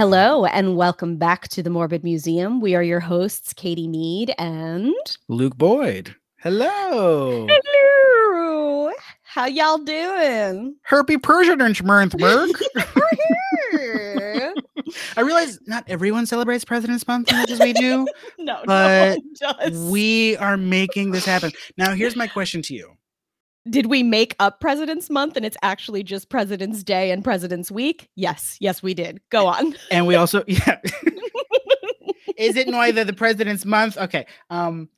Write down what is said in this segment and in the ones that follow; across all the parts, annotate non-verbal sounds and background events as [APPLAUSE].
Hello, and welcome back to the Morbid Museum. We are your hosts, Katie Mead and Luke Boyd. Hello. Hello. How y'all doing? Herpy Persian Merk. [LAUGHS] [LAUGHS] I realize not everyone celebrates President's Month as much as we do, [LAUGHS] no, but no one does. we are making this happen. Now, here's my question to you. Did we make up President's Month and it's actually just President's Day and President's Week? Yes, yes, we did. Go on. And we also, [LAUGHS] yeah. [LAUGHS] is it neither the President's Month? Okay. Um,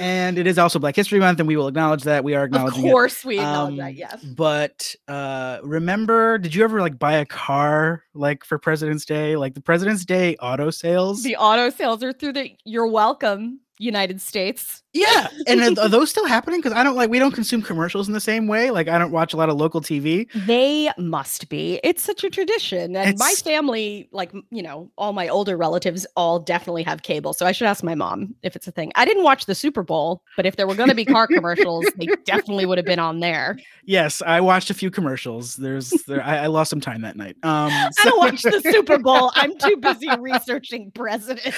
and it is also Black History Month, and we will acknowledge that. We are acknowledging it. Of course, we acknowledge Um, that. Yes. But uh remember, did you ever like buy a car like for President's Day? Like the President's Day auto sales? The auto sales are through the You're Welcome, United States. yeah. [LAUGHS] And are, those still happening? Because I don't like we don't consume commercials in the same way. Like I don't watch a lot of local TV. They must be. It's such a tradition. And my family, like, you know, all my older relatives all definitely have cable. So I should ask my mom if it's a thing. I didn't watch the Super Bowl, but if there were going to be car [LAUGHS] commercials, they definitely would have been on there. Yes, I watched a few commercials. There's there I, I lost some time that night. Um [LAUGHS] I so- don't watch the Super Bowl. I'm too busy researching president.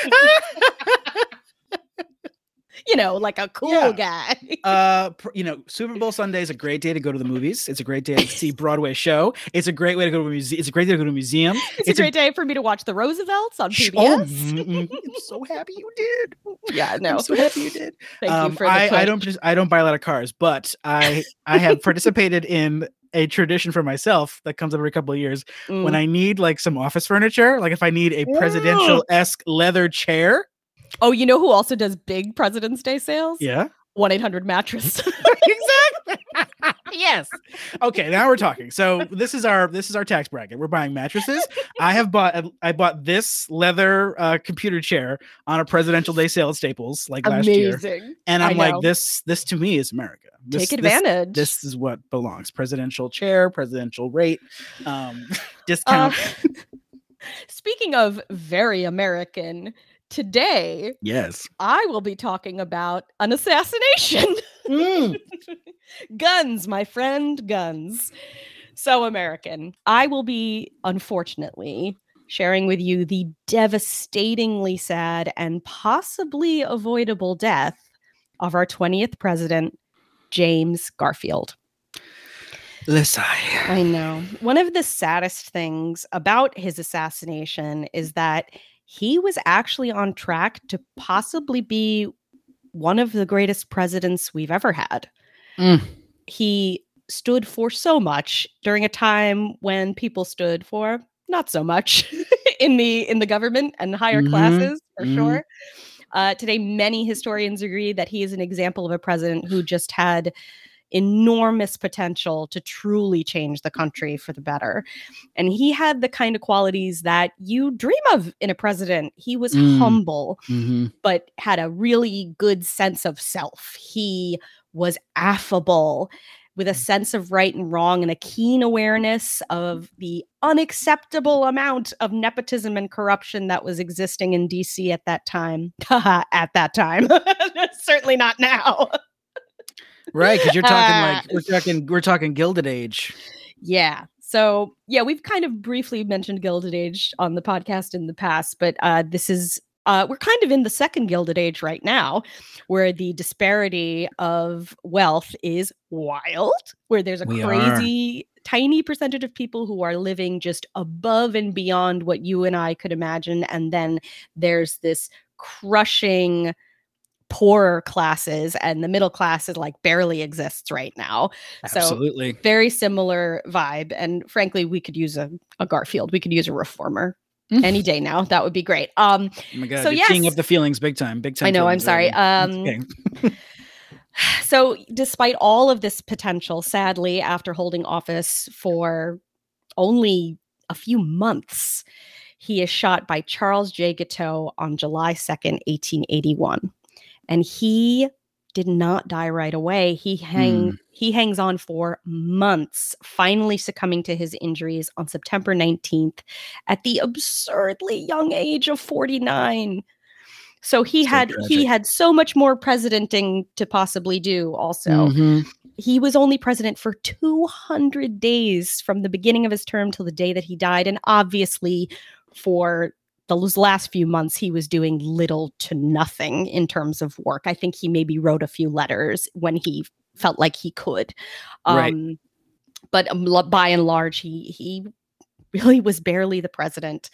You know, like a cool Yeah. guy. [LAUGHS] uh you know super bowl sunday is a great day to go to the movies it's a great day to see broadway show it's a great way to go to a museum it's a great day to go to a museum [LAUGHS] It's, a great day for me to watch the Roosevelts on PBS. oh, mm, mm, i'm so happy you did yeah, no. i'm so happy you did [LAUGHS] Thank um, you for the I, I don't partic- I don't buy a lot of cars, but I I have participated in a tradition for myself that comes every couple of years when Mm. I need like some office furniture, like if I need a presidential esque leather chair. Oh, you know who also does big President's Day sales? Yeah, 1 800 mattress. [LAUGHS] exactly. [LAUGHS] yes. Okay, now we're talking. So this is our this is our tax bracket. We're buying mattresses. I have bought I bought this leather uh, computer chair on a presidential day sale at Staples like last year, Amazing. and I'm like this this to me is America. This, Take advantage. this is what belongs presidential chair presidential rate um [LAUGHS] Uh, discount speaking of very American, today yes I will be talking about an assassination. Mm. [LAUGHS] guns, my friend, guns. So American. I will be, unfortunately, sharing with you the devastatingly sad and possibly avoidable death of our 20th president, James Garfield. Listen, I know. One of the saddest things about his assassination is that he was actually on track to possibly be one of the greatest presidents we've ever had. Mm. He stood for so much during a time when people stood for not so much [LAUGHS] in the in the government and higher Mhm, classes for mhm. sure. Uh, today, many historians agree that he is an example of a president who just had enormous potential to truly change the country for the better. And he had the kind of qualities that you dream of in a president. He was Mm. humble, Mhm. but had a really good sense of self. He was affable with a sense of right and wrong and a keen awareness of the unacceptable amount of nepotism and corruption that was existing in DC at that time. [LAUGHS] at that time. [LAUGHS] Certainly not now. Right because you're talking Ah. like we're talking we're talking gilded age Yeah. So yeah, we've kind of briefly mentioned Gilded Age on the podcast in the past, but uh, this is uh, we're kind of in the second Gilded Age right now, where the disparity of wealth is wild, where there's a We are. crazy tiny percentage of people who are living just above and beyond what you and I could imagine, and then there's this crushing poorer classes and the middle class is like barely exists right now So, absolutely very similar vibe. And frankly, we could use a, a Garfield. We could use a reformer Mm. any day now. That would be great. Um, oh my god so you're teeing up the feelings big time big time I know, I'm sorry. Um, [SIGHS] so despite all of this potential, sadly, after holding office for only a few months, he is shot by Charles J. Guiteau on July 2nd, 1881. And he did not die right away. He hang Hmm. he hangs on for months, finally succumbing to his injuries on September 19th at the absurdly young age of 49. So he So had he had so much more presidenting to possibly do also. Mhm. He was only president for 200 days from the beginning of his term till the day that he died and obviously for those last few months, he was doing little to nothing in terms of work. I think he maybe wrote a few letters when he felt like he could. Um, Right. But um, by and large, he he really was barely the president.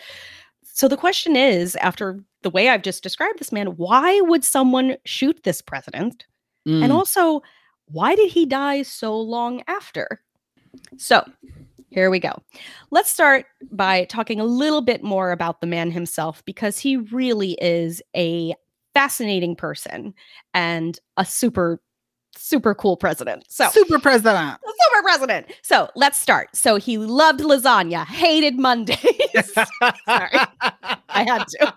So the question is, after the way I've just described this man, why would someone shoot this president? And Mm. also, why did he die so long after? So, here we go. Let's start by talking a little bit more about the man himself because he really is a fascinating person and a super, super cool president. So, super president. [LAUGHS] super president. So, let's start. So, he loved lasagna, hated Mondays. [LAUGHS] Sorry. I had to.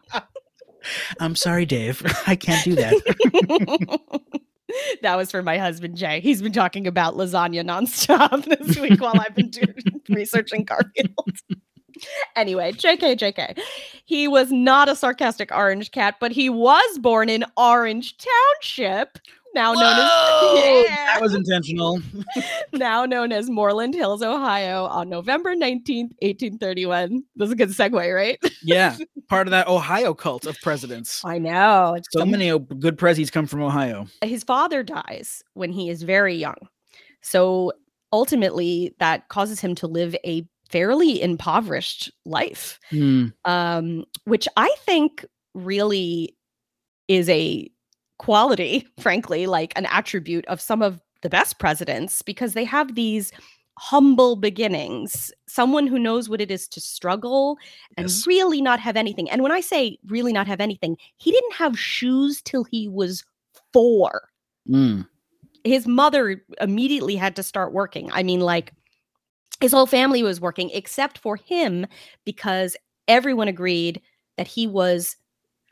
I'm sorry, Dave. [LAUGHS] I can't do that. [LAUGHS] that was for my husband Jay. He's been talking about lasagna nonstop [LAUGHS] this week while I've been doing, [LAUGHS] researching Garfield. anyway, JK, JK. He was not a sarcastic orange cat, but he was born in Orange Township, now known Whoa! as [LAUGHS] That was intentional. [LAUGHS] now known as Moreland Hills, Ohio, on November 19th, 1831. This is a good segue, right? [LAUGHS] Yeah, part of that Ohio cult of presidents. I know. It's So many o- good prezzies come from Ohio. his father dies when he is very young. So ultimately, that causes him to live a fairly impoverished life, Hmm. um, which I think really is a quality, [LAUGHS] frankly, like an attribute of some of the best presidents because they have these humble beginnings someone who knows what it is to struggle and Yes. really not have anything and when i say really not have anything he didn't have shoes till he was 4 Mm. his mother immediately had to start working. I mean, like his whole family was working except for him because everyone agreed that he was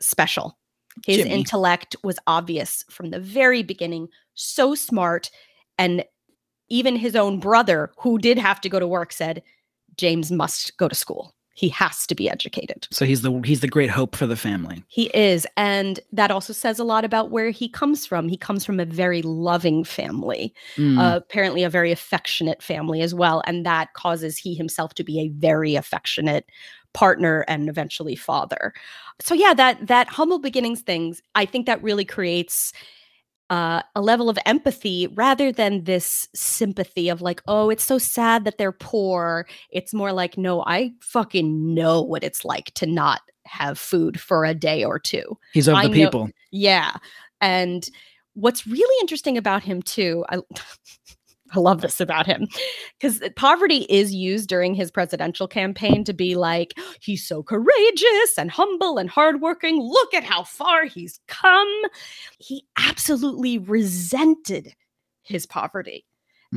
special. His Jimmy. intellect was obvious from the very beginning, so smart. And even his own brother, who did have to go to work, said, James must go to school. He has to be educated. So he's the he's the great hope for the family. He is. And that also says a lot about where he comes from. He comes from a very loving family, Mm. uh, apparently, a very affectionate family as well. And that causes he himself to be a very affectionate partner and eventually father. So yeah, that that humble beginnings things, I think that really creates uh, a level of empathy rather than this sympathy of like, oh, it's so sad that they're poor. It's more like, no, I fucking know what it's like to not have food for a day or two. he's of I the know- people. Yeah. And what's really interesting about him too, I I love this about him because poverty is used during his presidential campaign to be like, he's so courageous and humble and hardworking. Look at how far he's come. He absolutely resented his poverty.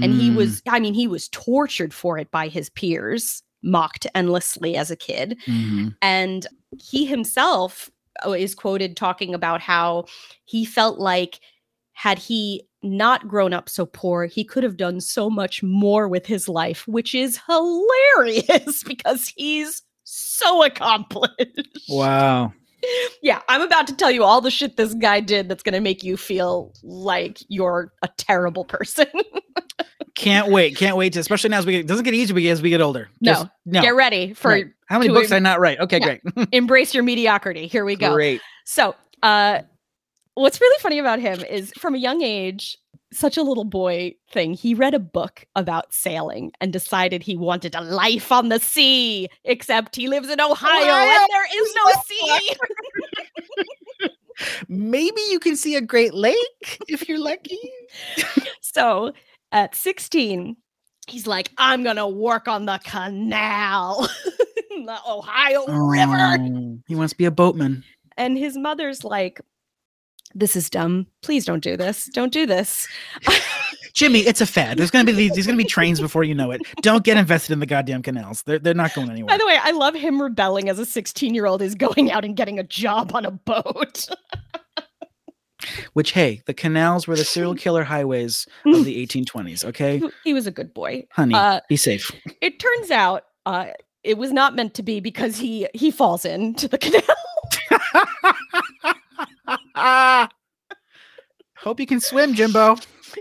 And he Mm. was, I mean, he was tortured for it by his peers, mocked endlessly as a kid. Mhm. And he himself uh, is quoted talking about how he felt like had he not grown up so poor, he could have done so much more with his life, which is hilarious [LAUGHS] because he's so accomplished. Wow. Yeah, I'm about to tell you all the shit this guy did that's going to make you feel like you're a terrible person. [LAUGHS] Can't wait. Can't wait to especially now as we get, doesn't get easier as we get older. No. Just- no. Get ready for Right. How many books em- I not write? Okay, Yeah. great. [LAUGHS] embrace your mediocrity. Here we go. Great. So, uh, what's really funny about him is from a young age, such a little boy thing, he read a book about sailing and decided he wanted a life on the sea, except he lives in Ohio, Ohio! and there is no sea. [LAUGHS] Maybe you can see a Great Lake if you're lucky. so, at 16, he's like, I'm going to work on the canal, [LAUGHS] the Ohio River. Oh, he wants to be a boatman. And his mother's like, This is dumb. Please don't do this. Don't do this. [LAUGHS] Jimmy, it's a fad. There's gonna be these. There's gonna be trains before you know it. Don't get invested in the goddamn canals. They're they're not going anywhere. By the way, I love him rebelling as a 16 year old is going out and getting a job on a boat. Which hey, the canals were the serial killer highways of the [LAUGHS] 1820s. Okay, He- he was a good boy. honey, Uh, be safe. it turns out uh, it was not meant to be because he he falls into the canal. [LAUGHS] Hope you can swim, Jimbo.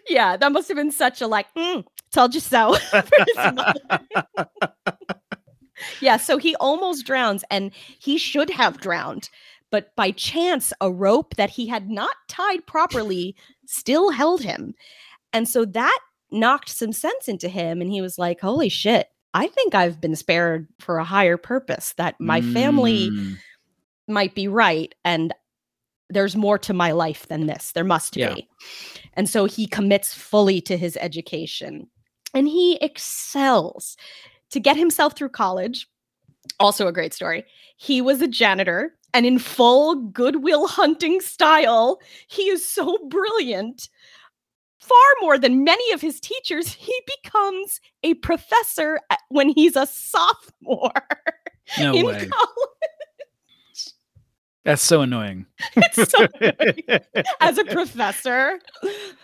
yeah, that must have been such a like, "Mm, told you so. for his mother. yeah, so he almost drowns and he should have drowned. But by chance, a rope that he had not tied properly still held him. And so that knocked some sense into him. And he was like, holy shit, I think I've been spared for a higher purpose, that my family Mm, might be right. And there's more to my life than this. There must Yeah. be. And so he commits fully to his education and he excels to get himself through college. Also, a great story. He was a janitor, and in full goodwill hunting style, he is so brilliant. Far more than many of his teachers, he becomes a professor when he's a sophomore No [LAUGHS] in way. college. That's so annoying. [LAUGHS] It's so [LAUGHS] annoying. As a professor,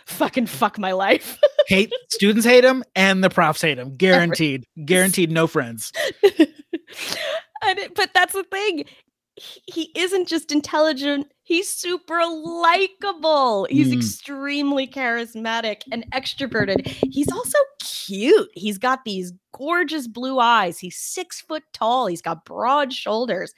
fucking fuck my life. [LAUGHS] hate students hate him and the profs hate him. Guaranteed. Guaranteed no friends. and it, but that's the thing. He, he isn't just intelligent, he's super likable. He's Mm. extremely charismatic and extroverted. He's also cute. He's got these gorgeous blue eyes. He's six foot tall. He's got broad shoulders.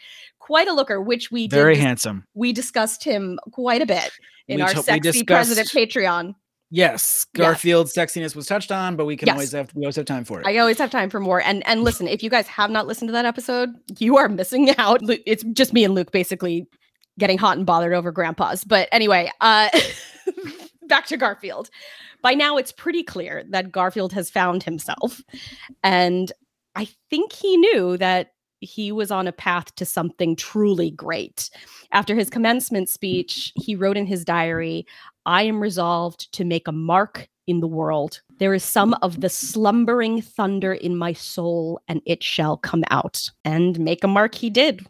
Quite a looker, which we did Very dis- handsome. we discussed him quite a bit in We our we sexy president Patreon. Yes. Garfield's sexiness was touched on, but we can Yes. always have we always have time for it. I always have time for more. And and listen, if you guys have not listened to that episode, you are missing [LAUGHS] out. It's just me and Luke basically getting hot and bothered over grandpas. But anyway, uh [LAUGHS] back to Garfield. By now it's pretty clear that Garfield has found himself. And I think he knew that he was on a path to something truly great. After his commencement speech, he wrote in his diary, I am resolved to make a mark in the world. There is some of the slumbering thunder in my soul, and it shall come out. And make a mark he did.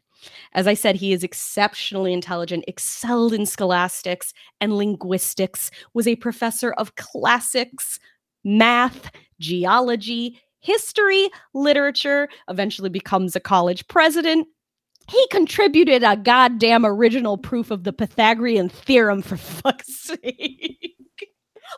As I said, he is exceptionally intelligent, excelled in scholastics and linguistics, was a professor of classics, math, geology, history, literature, eventually becomes a college president. He contributed a goddamn original proof of the Pythagorean theorem for [LAUGHS] fuck's sake.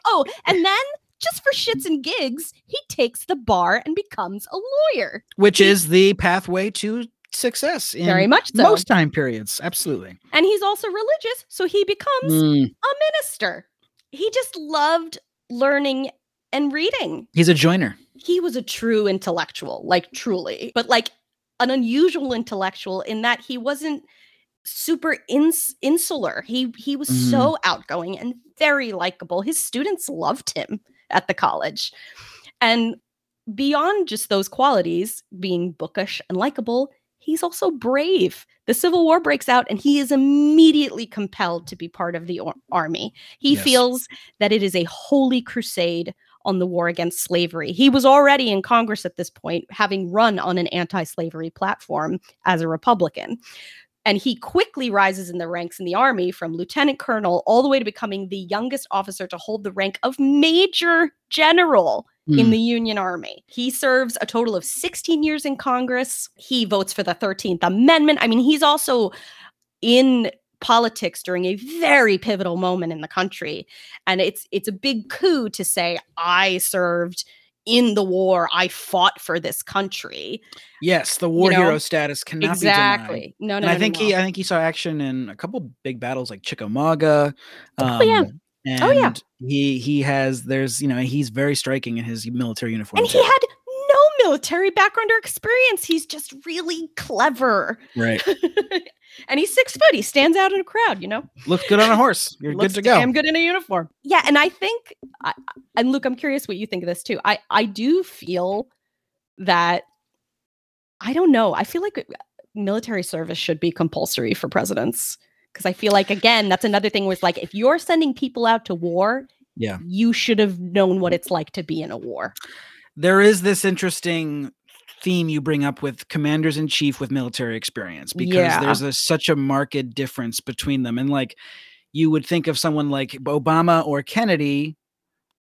oh, and then just for shits and gigs, he takes the bar and becomes a lawyer. Which he- is the pathway to success in Very much so. most time periods. Absolutely. and he's also religious, so he becomes Mm, a minister. He just loved learning and reading. he's a joiner. He was a true intellectual, like truly, but like an unusual intellectual in that he wasn't super ins- insular. He he was Mhm. so outgoing and very likable. His students loved him at the college. And beyond just those qualities, being bookish and likable, he's also brave. The Civil War breaks out and he is immediately compelled to be part of the ar- army. He Yes. feels that it is a holy crusade on the war against slavery. He was already in Congress at this point, having run on an anti slavery platform as a Republican. And he quickly rises in the ranks in the army from lieutenant colonel all the way to becoming the youngest officer to hold the rank of major general in Mm. the Union Army. He serves a total of 16 years in Congress. He votes for the 13th Amendment. I mean, he's also in politics during a very pivotal moment in the country and it's it's a big coup to say I served in the war. I fought for this country. Yes, the war know, hero status cannot be denied. exactly. No, no, And no, I no, think no. he I think he saw action in a couple big battles like Chickamauga. Oh, yeah. And Oh, yeah. he he has there's you know he's very striking in his military uniform. and he had military background or experience. He's just really clever. right. [LAUGHS] and he's six foot. He stands out in a crowd, you know? Looks good on a horse. [LAUGHS] You're good to go. Damn good in a uniform. Yeah, and I think, I, and Luke, I'm curious what you think of this too. I I do feel that I don't know. I feel like military service should be compulsory for presidents because I feel like again that's another thing was like if you're sending people out to war, Yeah. you should have known what it's like to be in a war. There is this interesting theme you bring up with commanders in chief with military experience because Yeah. there's a, such a marked difference between them and like you would think of someone like obama or kennedy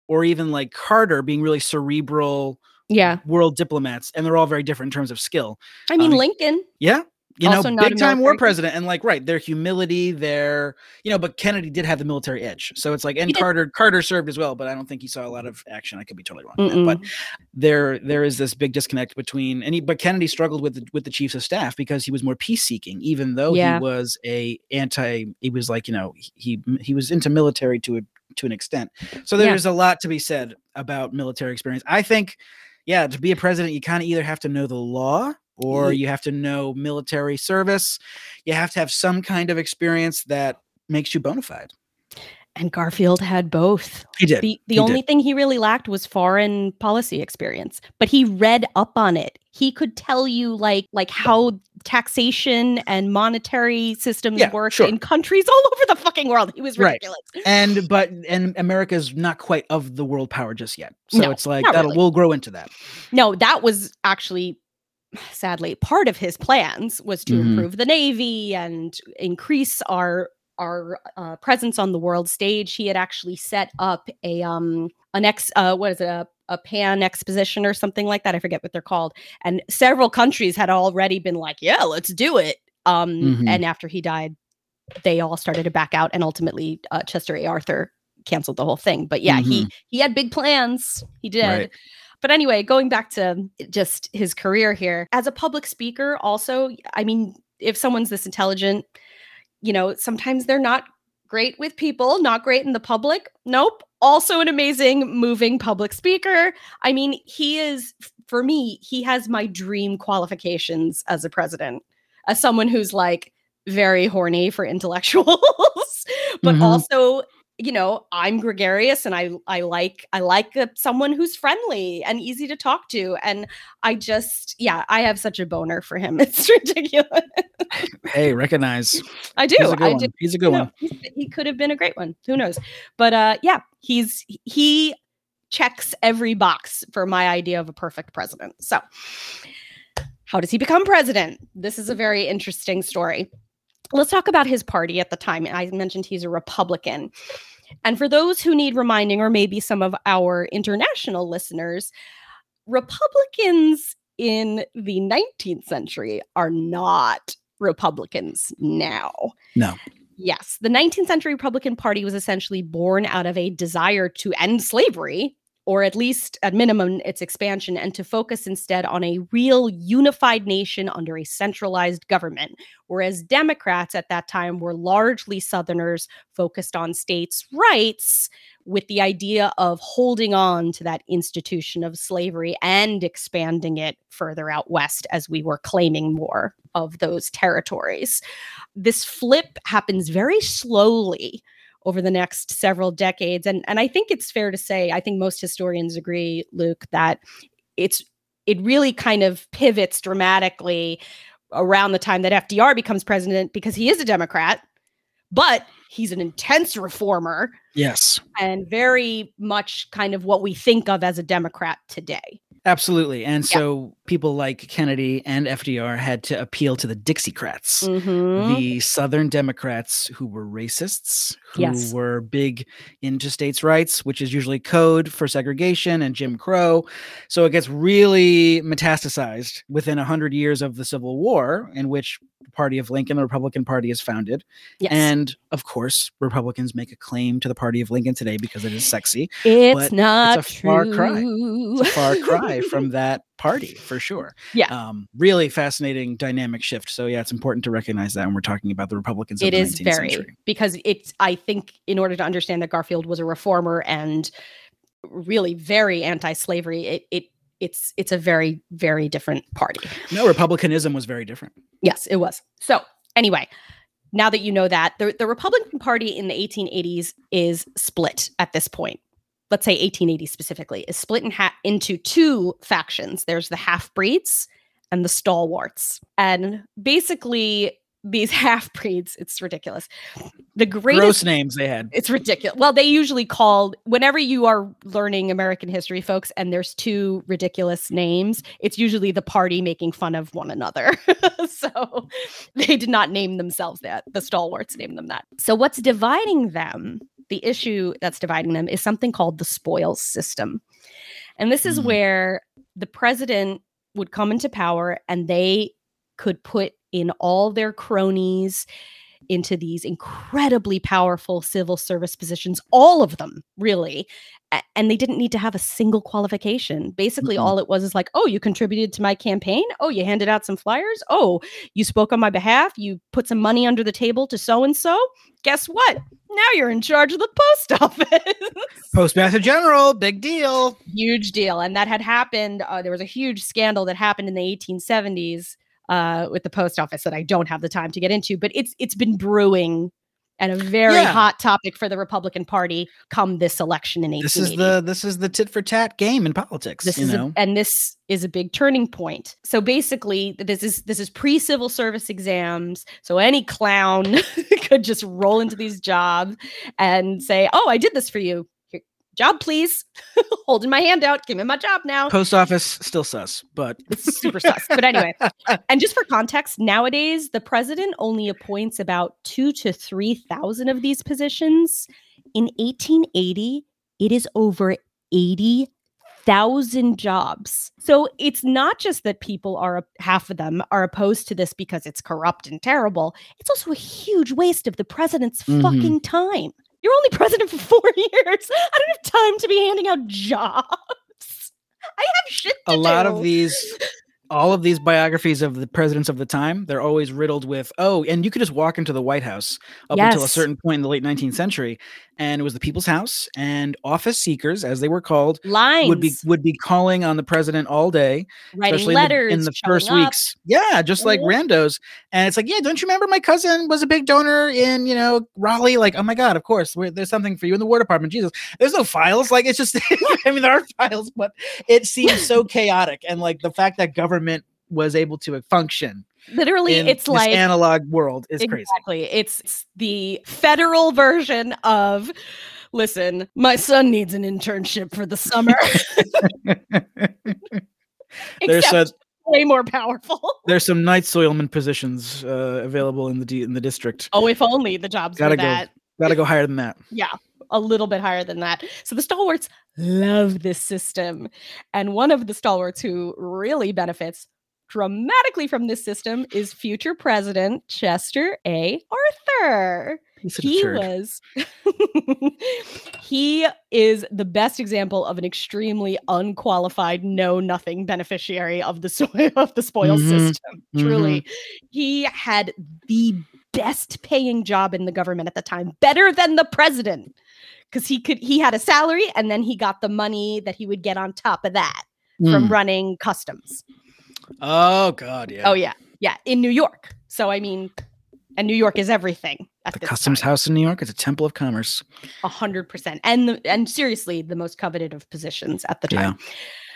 or even like carter being really cerebral Yeah, world diplomats and they're all very different in terms of skill I mean Um, Lincoln. yeah you know, Also a big time war president, and like right, their humility, their you know, but Kennedy did have the military edge, so it's like, and Carter Carter served as well, but I don't think he saw a lot of action. I could be totally wrong, that, but there there is this big disconnect between and he, but Kennedy struggled with the, with the chiefs of staff because he was more peace seeking, even though Yeah. he was a anti. He was like you know he he was into military to a to an extent. So Yeah. there's a lot to be said about military experience. I think, yeah, to be a president, you kind of either have to know the law or you have to know military service. You have to have some kind of experience that makes you bona fide. and Garfield had both. He did. The the He only did. thing he really lacked was foreign policy experience, but he read up on it. He could tell you like like how taxation and monetary systems Yeah, work sure. in countries [LAUGHS] all over the fucking world. He was Right. ridiculous. and but and America's not quite of the world power just yet. So No, it's like that'll really. we'll grow into that. No, that was actually sadly part of his plans was to Mhm. improve the navy and increase our our uh, presence on the world stage. He had actually set up a um an ex uh what is it a, a pan exposition or something like that. I forget what they're called. And several countries had already been like, "Yeah, let's do it." Um Mhm. and after he died, they all started to back out and ultimately uh, Chester A. Arthur canceled the whole thing. But yeah, he he had big plans. He did. Right. But anyway, going back to just his career here as a public speaker, also, I mean, if someone's this intelligent, you know, sometimes they're not great with people, not great in the public. Nope. Also, an amazing, moving public speaker. I mean, he is, for me, he has my dream qualifications as a president, as someone who's like very horny for intellectuals, [LAUGHS] but Mhm. also you know i'm gregarious and i i like i like someone who's friendly and easy to talk to and i just yeah i have such a boner for him. [LAUGHS] It's ridiculous. Hey, recognize. I do he's a good i one. do. He's a good you know, one. he's- he could have been a great one. Who knows? But uh yeah he's he checks every box for my idea of a perfect president. So how does he become president? This is a very interesting story let's talk about his party at the time. I mentioned he's a republican. And for those who need reminding or maybe some of our international listeners republicans in the 19th century are not republicans now. No. Yes, the 19th century Republican Party was essentially born out of a desire to end slavery, or at least at minimum its expansion, and to focus instead on a real unified nation under a centralized government. Whereas Democrats at that time were largely Southerners focused on states' rights with the idea of holding on to that institution of slavery and expanding it further out west as we were claiming more of those territories this flip happens very slowly over the next several decades and and I think it's fair to say I think most historians agree Luke that it's it really kind of pivots dramatically around the time that FDR becomes president because he is a democrat but he's an intense reformer Yes. and very much kind of what we think of as a democrat today Absolutely. And Yeah. so people like Kennedy and FDR had to appeal to the Dixiecrats. Mhm. the Southern Democrats who were racists, who Yes. were big into states' rights, which is usually code for segregation and Jim Crow. So it gets really metastasized within a hundred years of the Civil War, in which Party of Lincoln, the Republican Party, is founded. yes And of course, Republicans make a claim to the Party of Lincoln today because it is sexy. it's not a far cry. It's a far cry [LAUGHS] from that party for sure. Yeah. Um, really fascinating dynamic shift. So yeah, it's important to recognize that when we're talking about the Republicans of it the is 19th very century. because it's i think in order to understand that garfield was a reformer and really very anti-slavery it, it it's it's a very very different party. No, republicanism was very different. yes it was. So anyway now that you know that the, the republican party in the 1880s is split at this point. Let's say 1880 specifically is split in ha- into two factions. There's the half-breeds and the stalwarts. And basically these [LAUGHS] half-breeds it's ridiculous the greatest Gross names they had. it's ridiculous. Well, they usually call whenever you are learning American history, folks, and there's two ridiculous names, it's usually the party making fun of one another. [LAUGHS] so they did not name themselves that. The stalwarts named them that. So what's dividing them, the issue that's dividing them is something called the spoils system. And this is Mm. where the president would come into power and they could put in all their cronies into these incredibly powerful civil service positions, all of them, really. And they didn't need to have a single qualification. Basically, Mm-mm. all it was is like, oh, you contributed to my campaign. Oh, you handed out some flyers. Oh, you spoke on my behalf. You put some money under the table to so and so. Guess what? Now you're in charge of the post [LAUGHS] office. Postmaster General, big deal. huge deal. And that had happened. Uh, there was a huge scandal that happened in the 1870s uh, with the post office that I don't have the time to get into, but it's it's been brewing and a very Yeah. hot topic for the Republican Party come this election in 1880. This is the this is the tit for tat game in politics. this you is a- and this is a big turning point. So basically, this is this is pre civil service exams. So any clown [LAUGHS] could just roll into these jobs and say, "Oh, I did this for you. Job, please." [LAUGHS] Holding my hand out, give me my job now. post office still sus, but [LAUGHS] It's super sus. But anyway, [LAUGHS] and just for context, nowadays the president only appoints about two to three thousand of these positions. In 1880, it is over 80,000 jobs. So it's not just that people are half of them are opposed to this because it's corrupt and terrible. It's also a huge waste of the president's Mhm. fucking time. You're only president for four [LAUGHS] years. I don't have time to be handing out jobs. I have shit to a lot of these all of these biographies of the presidents of the time they're always riddled with oh and you could just walk into the white house up until a certain point in the late 19th century and it was the people's house and office seekers as they were called lines would be would be calling on the president all day writing especially letters in the, in the first up. weeks. Yeah just like Mhm. randos. And it's like yeah don't you remember my cousin was a big donor in you know raleigh? Like oh my god of course there's something for you in the war department jesus. There's no files like it's just [LAUGHS] i mean there are files but it seems so chaotic and like the fact that government was able to function literally in it's this like analog world is crazy. Exactly. It's, it's the federal version of listen my son needs an internship for the summer. [LAUGHS] [LAUGHS] There's a, way more powerful. [LAUGHS] there's some night soilman positions uh, available in the D, in the district. Oh if only the jobs Gotta were go. that. Gotta go higher than that. Yeah a little bit higher than that. So the stalwarts love this system and one of the stalwarts who really benefits dramatically from this system is future president chester a. Arthur. He's such a he was [LAUGHS] he is the best example of an extremely unqualified know nothing beneficiary of the soil [LAUGHS] of the spoil Mhm, system truly. He had the best paying job in the government at the time better than the president because he could he had a salary and then he got the money that he would get on top of that from Mm. running customs oh god yeah oh yeah yeah in new york so i mean and new york is everything at the this customs time. house in new york is a temple of commerce A hundred percent, and the, and seriously, the most coveted of positions at the Yeah. time.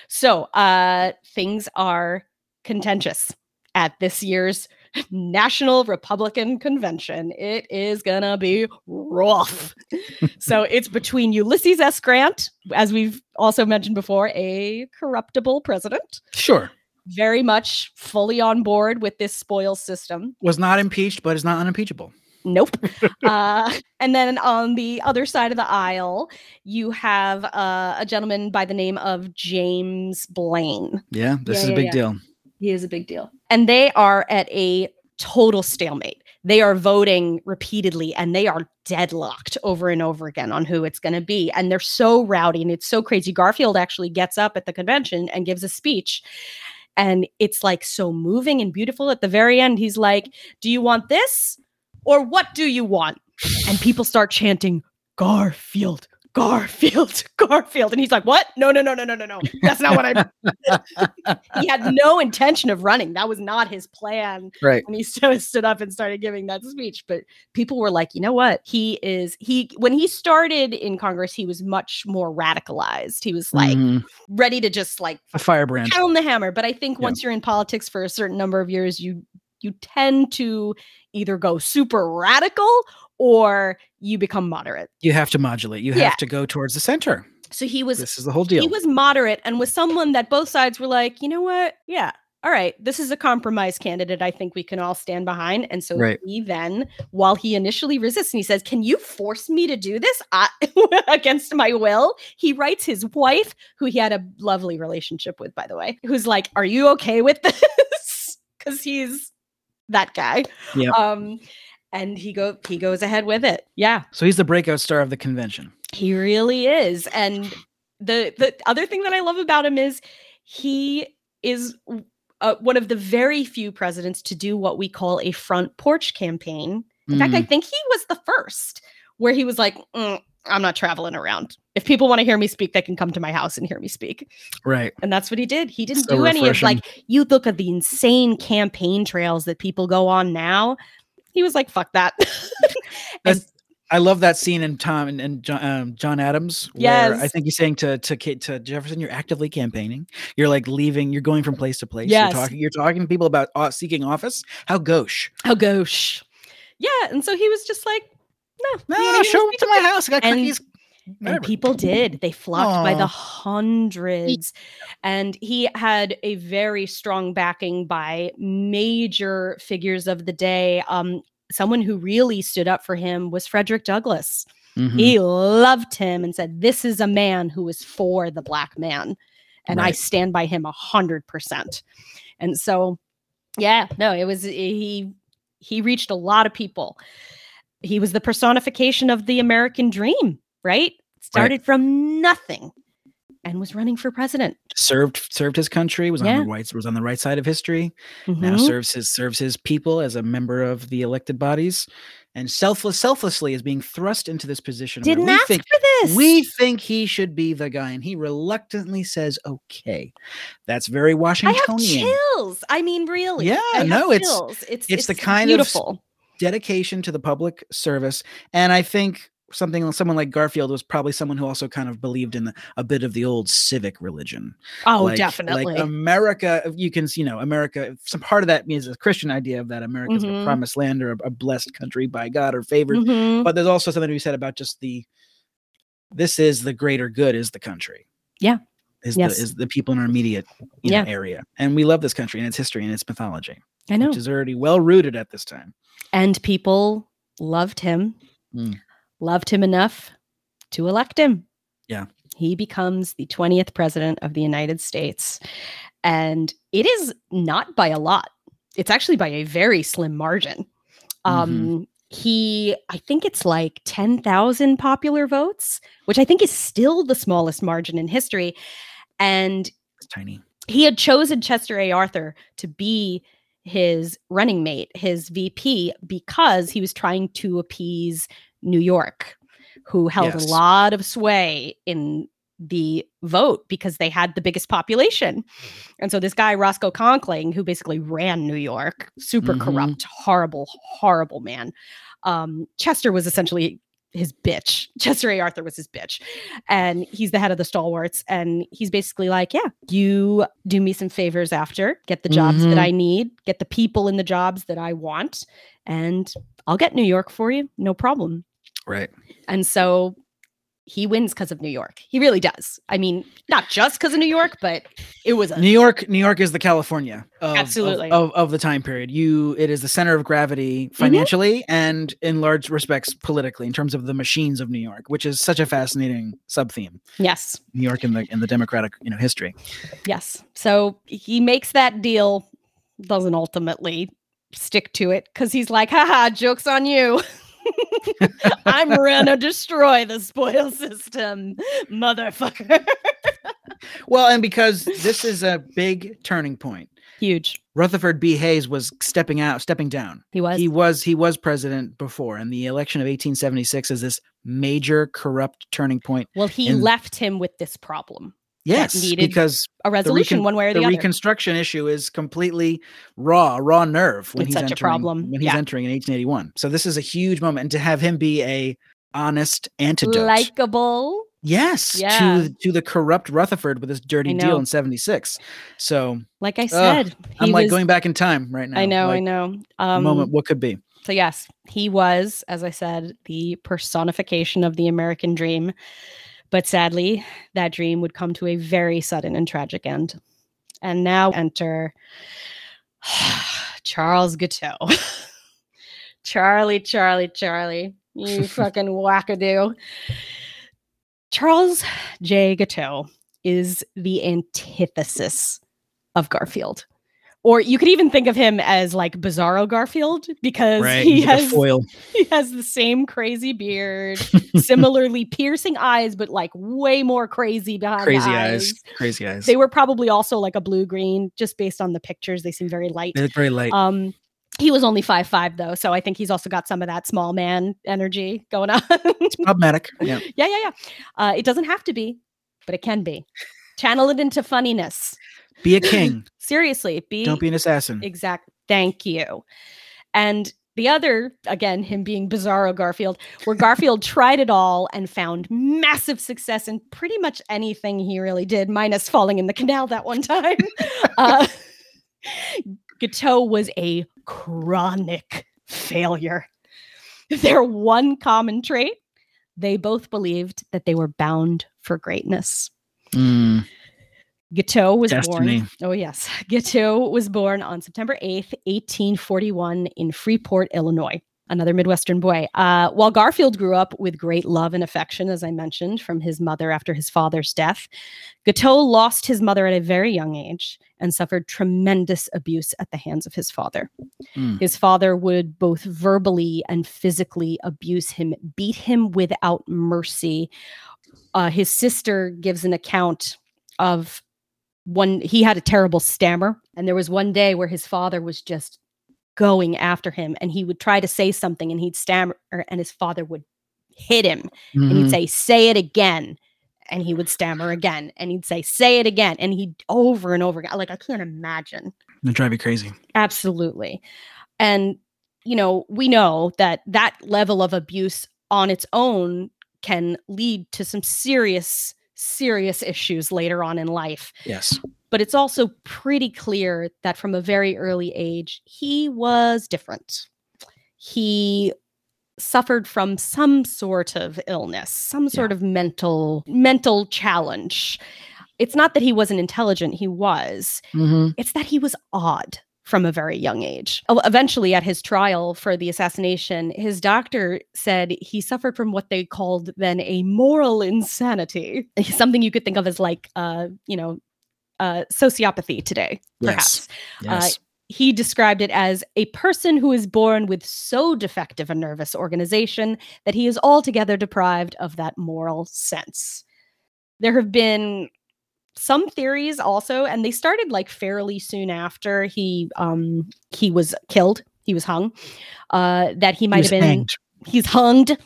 So, uh, things are contentious at this year's National Republican Convention. It is gonna be rough. [LAUGHS] so it's between Ulysses S. Grant, as we've also mentioned before, a corruptible president, sure very much fully on board with this spoils system. was not impeached but is not unimpeachable Nope. [LAUGHS] uh, and then on the other side of the aisle, you have uh, a gentleman by the name of James Blaine. yeah this Yeah, is a big yeah. deal He is a big deal. And they are at a total stalemate. They are voting repeatedly and they are deadlocked over and over again on who it's going to be. And they're so rowdy and it's so crazy. Garfield actually gets up at the convention and gives a speech. And it's like so moving and beautiful. At the very end, he's like, Do you want this or what do you want? And people start chanting, Garfield, Garfield, [LAUGHS] Garfield. And he's like, What? No, no, no, no, no, no, no. That's not what I [LAUGHS] [LAUGHS] he had no intention of running. That was not his plan right And he sto- stood up and started giving that speech. But people were like, you know what? He is he when he started in Congress, he was much more radicalized. He was like Mhm. ready to just like a firebrand pound the hammer. But I think Yeah. once you're in politics for a certain number of years, you you tend to either go super radical or you become moderate. you have to modulate you Yeah. have to go towards the center So he was this is the whole deal he was moderate and was someone that both sides were like, you know what? Yeah. All right, this is a compromise candidate I think we can all stand behind. And so Right. he then, while he initially resists and he says, Can you force me to do this I, [LAUGHS] against my will? He writes his wife, who he had a lovely relationship with, by the way, who's like, Are you okay with this? [LAUGHS] Because he's that guy. Yep. Um, and he go he goes ahead with it. Yeah, So he's the breakout star of the convention. he really is. And the the other thing that I love about him is he is uh, one of the very few presidents to do what we call a front porch campaign. In fact, I Mm, think he was the first where he was like, "Mm, "I'm not traveling around. If people want to hear me speak, they can come to my house and hear me speak." right. And that's what he did. He didn't So do any of refreshing. like you look at the insane campaign trails that people go on now. He was like, "Fuck that." [LAUGHS] And- I love that scene in Tom and, and John, um, John Adams. Where I think he's saying to to Kate to Jefferson, "You're actively campaigning. You're like leaving. You're going from place to place. Yes. You're talking. You're talking to people about uh, seeking office. How gauche? How gauche. Yeah, and so he was just like, "No, No, you wanna hear me show up to my house. I got And- cookies. And people did. They flocked by the hundreds. And he had a very strong backing by major figures of the day. Um, someone who really stood up for him was Frederick Douglass. Mhm. He loved him and said, This is a man who is for the black man. And I stand by him a hundred percent. And so, yeah, no, it was he he reached a lot of people. He was the personification of the American dream, right? Started from nothing and was running for president. served served his country. Was on the right was on the right side of history. now Mhm. serves his serves his people as a member of the elected bodies and selfless selflessly is being thrust into this position Didn't we ask think for this. we think he should be the guy and he reluctantly says okay that's very Washingtonian. I have chills. I mean, really. Yeah, I no, it's- chills. it's it's the kind of beautiful. dedication to the public service and i think something someone like garfield was probably someone who also kind of believed in the, a bit of the old civic religion Oh, like, definitely. Like America, you can, you know, America. Some part of that means a Christian idea of that America is Mhm. a promised land or a, a blessed country by God or favored. Mhm. But there's also something to be said about just the. This is the greater good is the country. Yeah. Is Yes. the is the people in our immediate you know, area, and we love this country and its history and its mythology, I know. which is already well rooted at this time. and people loved him Mm. Loved him enough to elect him Yeah. he becomes the 20th president of the united states and it is not by a lot it's actually by a very slim margin um he i think it's like 10,000 popular votes which i think is still the smallest margin in history and It's tiny. he had chosen Chester A. Arthur to be his running mate, his VP, because he was trying to appease New York, who held Yes. a lot of sway in the vote because they had the biggest population. And so this guy, Roscoe Conkling, who basically ran New York, super Mhm. corrupt, horrible, horrible man. Um, Chester was essentially his bitch. [LAUGHS] Chester A. Arthur was his bitch. And he's the head of the stalwarts. And he's basically like, yeah, you do me some favors after, get the jobs Mhm. that I need, get the people in the jobs that I want, and I'll get New York for you. No problem. Right. And so he wins because of New York. He really does. I mean, not just because of New York, but it was a New York, New York is the California of, of- Absolutely. of, of the time period. You, it is the center of gravity mm-hmm. financially and in large respects politically in terms of the machines of New York, which is such a fascinating sub theme. yes. New York in the in the democratic you know history. Yes. So he makes that deal, doesn't ultimately stick to it because he's like, haha, joke's on you. [LAUGHS] [LAUGHS] I'm gonna destroy the spoil system, motherfucker. [LAUGHS] Well, and because this is a big turning point. Huge. Rutherford B. Hayes was stepping out, stepping down. He was. He was he was president before, and the election of 1876 is this major corrupt turning point. well, he in- left him with this problem. Yes, needed because A resolution, recon- one way or the, the other. The reconstruction issue is completely raw, a raw nerve when It's he's such a entering, problem, when he's yeah. entering in 1881. So this is a huge moment, and to have him be a honest antidote, Likeable. yes, Yeah. to to the corrupt Rutherford with his dirty deal in 76. So Like I said, I'm he like was- going back in time right now. I know, I know. Um, moment, what could be? So yes, he was, as I said, the personification of the American dream. But sadly, that dream would come to a very sudden and tragic end. And now enter [SIGHS] Charles Guiteau. [LAUGHS] Charlie, Charlie, Charlie. You [LAUGHS] fucking wackadoo. Charles J. Guiteau is the antithesis of Garfield. Or you could even think of him as like Bizarro Garfield because Right. he he's like a has [LAUGHS] he has the same crazy beard, similarly piercing eyes, but like way more crazy behind Crazy the eyes. Crazy eyes. They were probably also like a blue green, just based on the pictures. They seem very light. They look very light. Um, he was only five five though, so I think he's also got some of that small man energy going on. it's Problematic. Yeah. [LAUGHS] yeah, yeah, yeah. Uh, it doesn't have to be, but it can be. Channel it into funniness. Be a king. [LAUGHS] Seriously, be Don't be an assassin. Exact. Thank you. And the other, again, him being Bizarro Garfield, where Garfield [LAUGHS] tried it all and found massive success in pretty much anything he really did, minus falling in the canal that one time. [LAUGHS] uh, Guiteau was a chronic failure. Their one common trait they both believed that they were bound for greatness. Mm, Guiteau was Destiny. born. Oh yes, [LAUGHS] Guiteau was born on September eighth, eighteen forty-one, in Freeport, Illinois. Another Midwestern boy. Uh, while Garfield grew up with great love and affection, as I mentioned, from his mother after his father's death, Guiteau lost his mother at a very young age and suffered tremendous abuse at the hands of his father. Mm. His father would both verbally and physically abuse him, beat him without mercy. Uh, his sister gives an account of one, he had a terrible stammer. And there was one day where his father was just going after him and he would try to say something and he'd stammer and his father would hit him and he'd Mhm. say, Say it again. And he would stammer again and he'd say, Say it again. And he'd over and over again. Like, I can't imagine. It'll drive you crazy. Absolutely. And, you know, we know that that level of abuse on its own can lead to some serious, serious issues later on in life. Yes. But it's also pretty clear that from a very early age, he was different. He suffered from some sort of illness, some sort of mental mental challenge. It's not that he wasn't intelligent, he was hmm it's that he was odd from a very young age. Eventually, at his trial for the assassination, his doctor said he suffered from what they called then a moral insanity, [LAUGHS] something you could think of as like, uh, you know, uh, sociopathy today, perhaps. Yes. He described it as a person who is born with so defective a nervous organization that he is altogether deprived of that moral sense. There have been some theories also, and they started like fairly soon after he um he was killed, he was hung, uh, that he He might was have been hanged. he's hunged,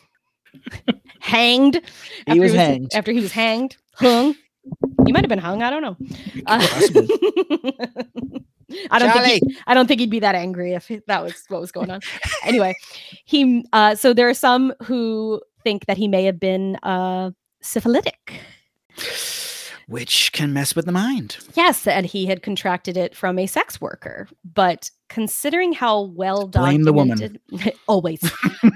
hanged. He was he hanged. after he was hanged, hung. He might have been hung. I don't know. Uh, [LAUGHS] I don't think Charlie. he, I don't think he'd be that angry if he- that was what was going on. anyway, he uh, so there are some who think that he may have been uh, syphilitic. Which can mess with the mind. Yes, and he had contracted it from a sex worker. But considering how well documented, Blame the woman. [LAUGHS] always,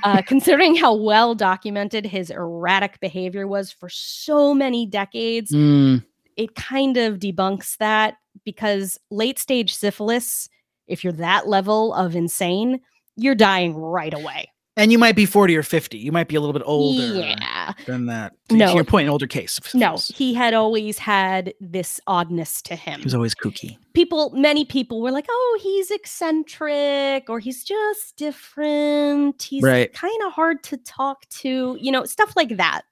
uh, [LAUGHS] considering how well documented his erratic behavior was for so many decades, Mm, it kind of debunks that because late stage syphilis, if you're that level of insane, you're dying right away. And you might be 40 or 50. You might be a little bit older Yeah. than that. To No. your point, an older case. No, he had always had this oddness to him. He was always kooky. people many people were like oh he's eccentric or he's just different he's Right. kind of hard to talk to you know stuff like that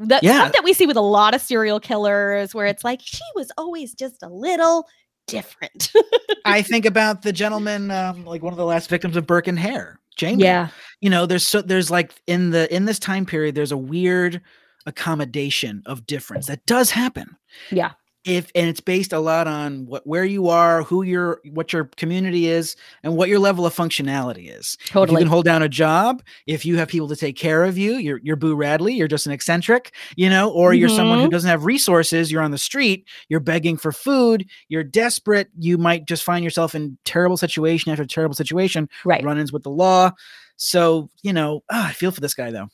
the Yeah. stuff that we see with a lot of serial killers where it's like she was always just a little different [LAUGHS] I think about the gentleman, um, like one of the last victims of Burke and Hare, Jamie. yeah You know, there's so there's like in the in this time period, there's a weird accommodation of difference that does happen. Yeah. If and it's based a lot on what where you are, who your what your community is, and what your level of functionality is. If you can hold down a job, if you have people to take care of you, you're you're Boo Radley, you're just an eccentric, you know, or you're someone who Mhm. doesn't have resources, you're on the street, you're begging for food, you're desperate, you might just find yourself in terrible situation after terrible situation, right run-ins with the law. So, you know, ah, I feel for this guy though.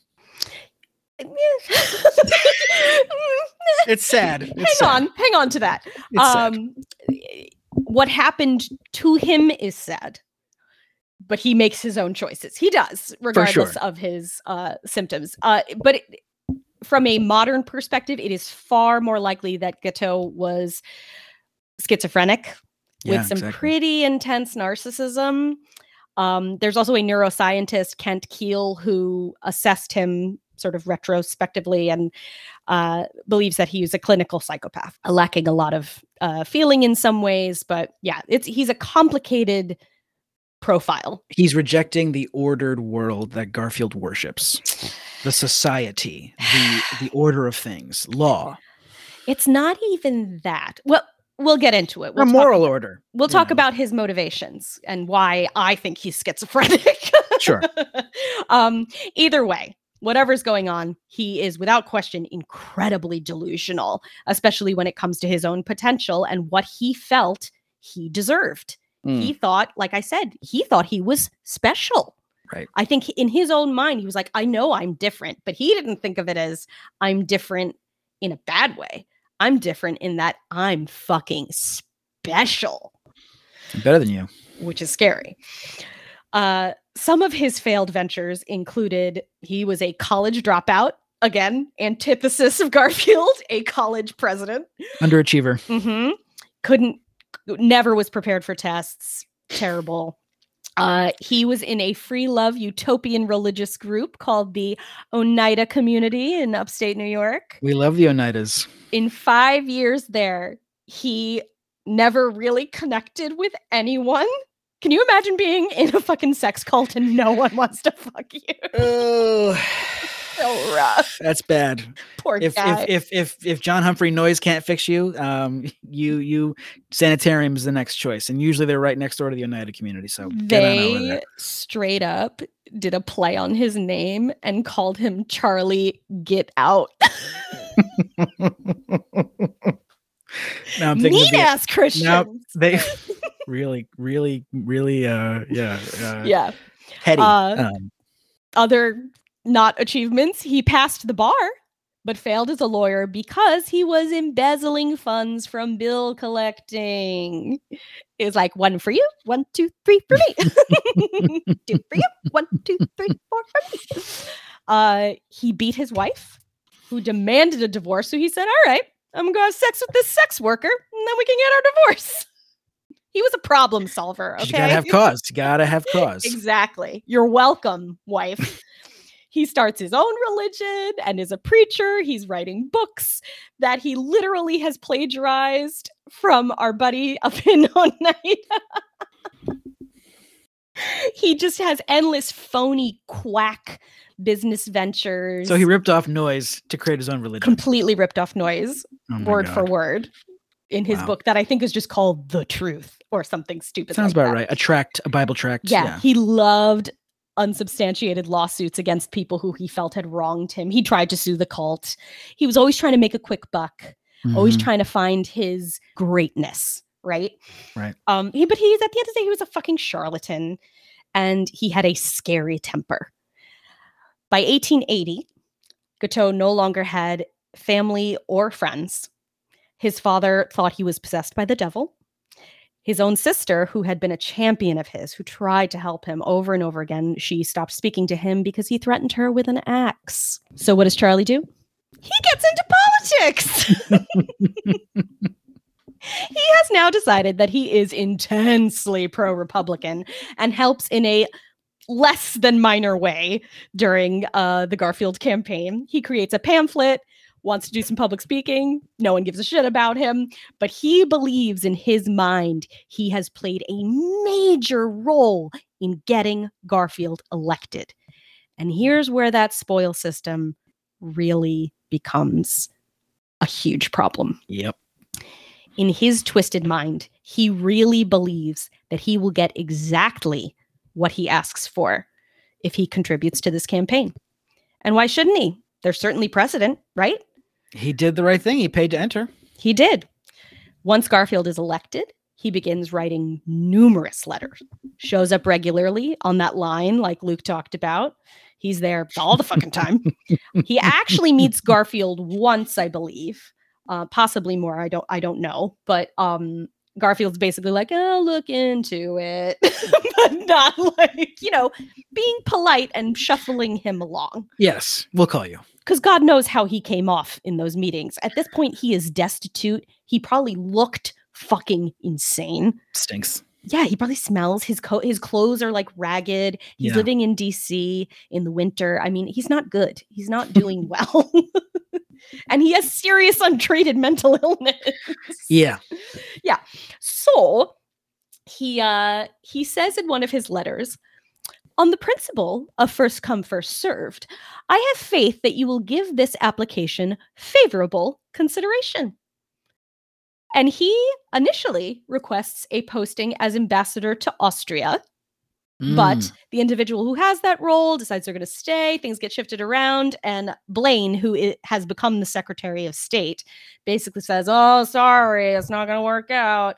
[LAUGHS] It's sad. [LAUGHS] It's hang sad. on hang on to that um what happened to him is sad but he makes his own choices he does regardless of his uh symptoms uh but it, from a modern perspective it is far more likely that Guiteau was schizophrenic Yeah, with some exactly. pretty intense narcissism. Um, there's also a neuroscientist, Kent Kiehl, who assessed him sort of retrospectively and uh, believes that he was a clinical psychopath, lacking a lot of uh, feeling in some ways. But yeah, it's he's a complicated profile. He's rejecting the ordered world that Garfield worships. The society, the the [SIGHS] order of things, law, It's not even that. Well, we'll get into it. a We'll talk, moral order. we'll talk know. about his motivations and why I think he's schizophrenic. Sure. [LAUGHS] um, either way, whatever's going on, he is without question incredibly delusional, especially when it comes to his own potential and what he felt he deserved. Mm. He thought, like I said, he thought he was special. Right. I think in his own mind, he was like, I know I'm different, but he didn't think of it as I'm different in a bad way. I'm different in that I'm fucking special Better than you. which is scary. Uh, some of his failed ventures included he was a college dropout, again, antithesis of [LAUGHS] Garfield, a college president. Underachiever. hmm Couldn't, never was prepared for tests. Terrible. Uh, he was in a free love utopian religious group called the Oneida Community in upstate New York We love the Oneidas. in five years there, he never really connected with anyone. Can you imagine being in a fucking sex cult and no one wants to fuck you? [SIGHS] Oh, [SIGHS] So rough. that's bad. Poor If guy. if if if if John Humphrey Noyes can't fix you, um, you you sanitarium is the next choice, and usually they're right next door to the United community. So get on over they straight up did a play on his name and called him Charlie Get Out. [LAUGHS] [LAUGHS] now I'm thinking of Mean the, ass Christians. they [LAUGHS] really really really uh yeah uh, yeah. heady. Uh, um, other not achievements, he passed the bar, but failed as a lawyer because he was embezzling funds from bill collecting. It was like one for you, one, two, three for me. [LAUGHS] two for you, one, two, three, four for me. Uh, he beat his wife, who demanded a divorce. So he said, All right, I'm gonna go have sex with this sex worker, and then we can get our divorce. [LAUGHS] He was a problem solver. Okay. You gotta have cause. You gotta have cause. Exactly. You're welcome, wife. he starts his own religion and is a preacher. He's writing books that he literally has plagiarized from our buddy up [LAUGHS] in Oneida. he just has endless phony quack business ventures. So he ripped off Noyes to create his own religion. completely ripped off Noyes, Oh word for word, in his Wow. book that I think is just called The Truth or something stupid. Sounds like about that. right. A tract, a Bible tract. Yeah, he loved unsubstantiated lawsuits against people who he felt had wronged him. He tried to sue the cult. He was always trying to make a quick buck, always Mhm. trying to find his greatness, right? Right. Um he but he's at the end of the day he was a fucking charlatan and he had a scary temper. By 1880, Guiteau no longer had family or friends. His father thought he was possessed by the devil. His own sister, who had been a champion of his, who tried to help him over and over again, she stopped speaking to him because he threatened her with an axe. So, what does Charlie do? He gets into politics. [LAUGHS] he has now decided that he is intensely pro Republican and helps in a less than minor way during uh, the Garfield campaign. He creates a pamphlet, wants to do some public speaking. No one gives a shit about him, but he believes in his mind he has played a major role in getting Garfield elected. And here's where that spoil system really becomes a huge problem Yep. in his twisted mind, he really believes that he will get exactly what he asks for if he contributes to this campaign. And why shouldn't he? There's certainly precedent, right? He did the right thing. He paid to enter. He did. Once Garfield is elected, he begins writing numerous letters, shows up regularly on that line, like Luke talked about. He's there all the fucking time. [LAUGHS] he actually meets Garfield once, I believe, uh, possibly more. I don't, I don't know, but um, Garfield's basically like, "I'll look into it," [LAUGHS] but not like you know, being polite and shuffling him along Yes, we'll call you. Because God knows how he came off in those meetings. At this point, he is destitute. He probably looked fucking insane. Stinks. Yeah, he probably smells. His coat, his clothes are like ragged. He's Yeah. living in DC in the winter. I mean, he's not good. He's not [LAUGHS] doing well. [LAUGHS] and he has serious untreated mental [LAUGHS] illness. Yeah. Yeah. So he uh he says in one of his letters, on the principle of first come first served, I have faith that you will give this application favorable consideration. And he initially requests a posting as ambassador to Austria, but Mm. the individual who has that role decides they're going to stay, things get shifted around, and Blaine, who has become the Secretary of State, basically says, "Oh, sorry, it's not going to work out."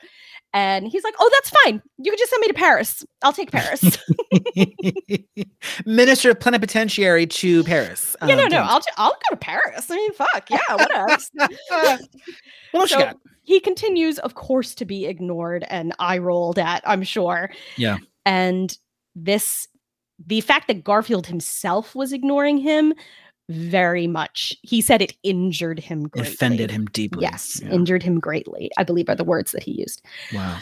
And he's like, "Oh, that's fine. You can just send me to Paris. I'll take Paris." [LAUGHS] Minister of Plenipotentiary to Paris. yeah, no, Um, no. I'll I'll go to Paris. I mean, fuck, yeah, what else? [LAUGHS] what So- he continues, of course, to be ignored and eye rolled at, I'm sure. Yeah. And this, the fact that Garfield himself was ignoring him, very much, he said it injured him It greatly. offended him deeply. Yes, Yeah. injured him greatly, I believe are the words that he used. Wow.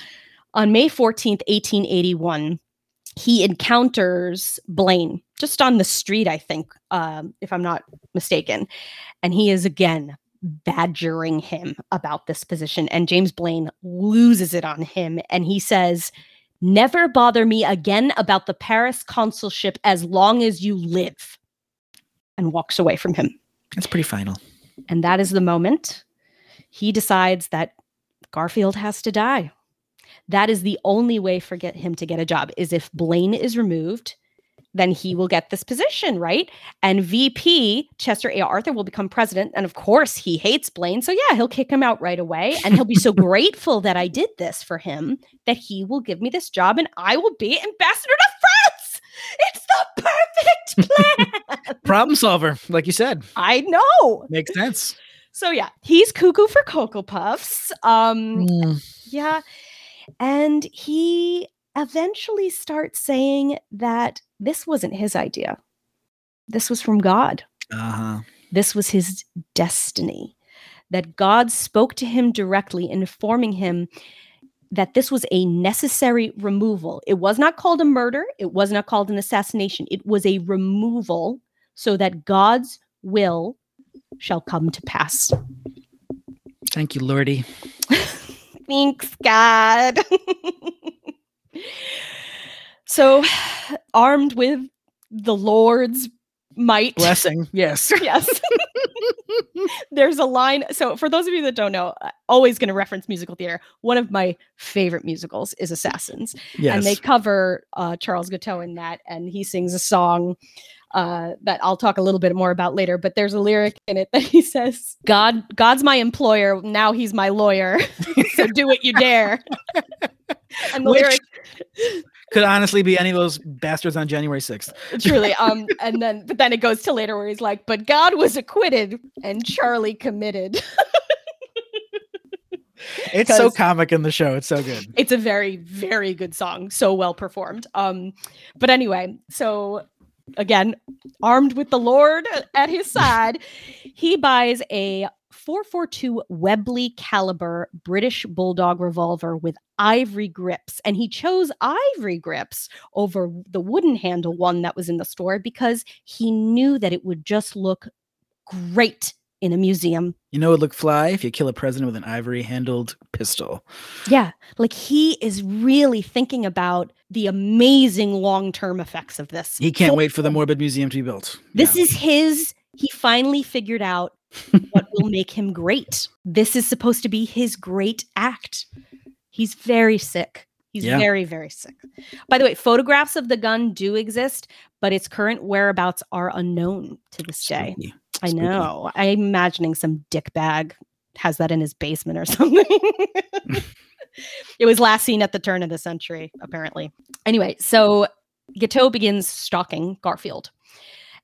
On May 14th, 1881, he encounters Blaine just on the street, I think, um, if I'm not mistaken. And he is again badgering him about this position. And James Blaine loses it on him. And he says, Never bother me again about the Paris consulship as long as you live. And walks away from him. That's pretty final. And that is the moment he decides that Garfield has to die. That is the only way for get him to get a job is if Blaine is removed, then he will get this position, right? And VP Chester A. Arthur will become president. And of course, he hates Blaine. So yeah, he'll kick him out right away. And he'll be so [LAUGHS] grateful that I did this for him that he will give me this job and I will be ambassador to France. It's the perfect [LAUGHS] plan. Problem solver, like you said. I know. Makes sense. So yeah, he's cuckoo for Cocoa Puffs. Um, Mm. yeah. And he eventually starts saying that this wasn't his idea. This was from God. Uh-huh. This was his destiny. That God spoke to him directly, informing him that this was a necessary removal. It was not called a murder, it was not called an assassination. It was a removal so that God's will shall come to pass. Thank you, Lordy. [LAUGHS] Thanks, God. [LAUGHS] so, armed with the Lord's might. Blessing. Yes. [LAUGHS] Yes. [LAUGHS] There's a line. So, for those of you that don't know, uh, always going to reference musical theater. One of my favorite musicals is Assassins. Yes. And they cover uh, Charles Guiteau in that. And he sings a song uh, that I'll talk a little bit more about later. But there's a lyric in it that he says, God, God's my employer. Now he's my lawyer. [LAUGHS] so do what you dare. [LAUGHS] and the Which- lyric Could honestly be any of those bastards on January 6th. truly um and then but then it goes to later where he's like but god was acquitted and charlie committed [LAUGHS] It's so comic in the show. It's so good. it's a very very good song so well performed um but anyway so again armed with the lord at his [LAUGHS] side he buys a 442 webley caliber british bulldog revolver with ivory grips and he chose ivory grips over the wooden handle one that was in the store because he knew that it would just look great in a museum You know, it would look fly if you kill a president with an ivory handled pistol. Yeah, like he is really thinking about the amazing long-term effects of this. He can't So wait for the Morbid Museum to be built. This Yeah. is his he finally figured out [LAUGHS] what will make him great. This is supposed to be his great act. He's very sick. He's Yeah. very very sick. By the way, photographs of the gun do exist, but its current whereabouts are unknown to this day. Spooky. I Spooky. know. I'm imagining some dick bag has that in his basement or [LAUGHS] something. [LAUGHS] it was last seen at the turn of the century, apparently. Anyway, so Guiteau begins stalking Garfield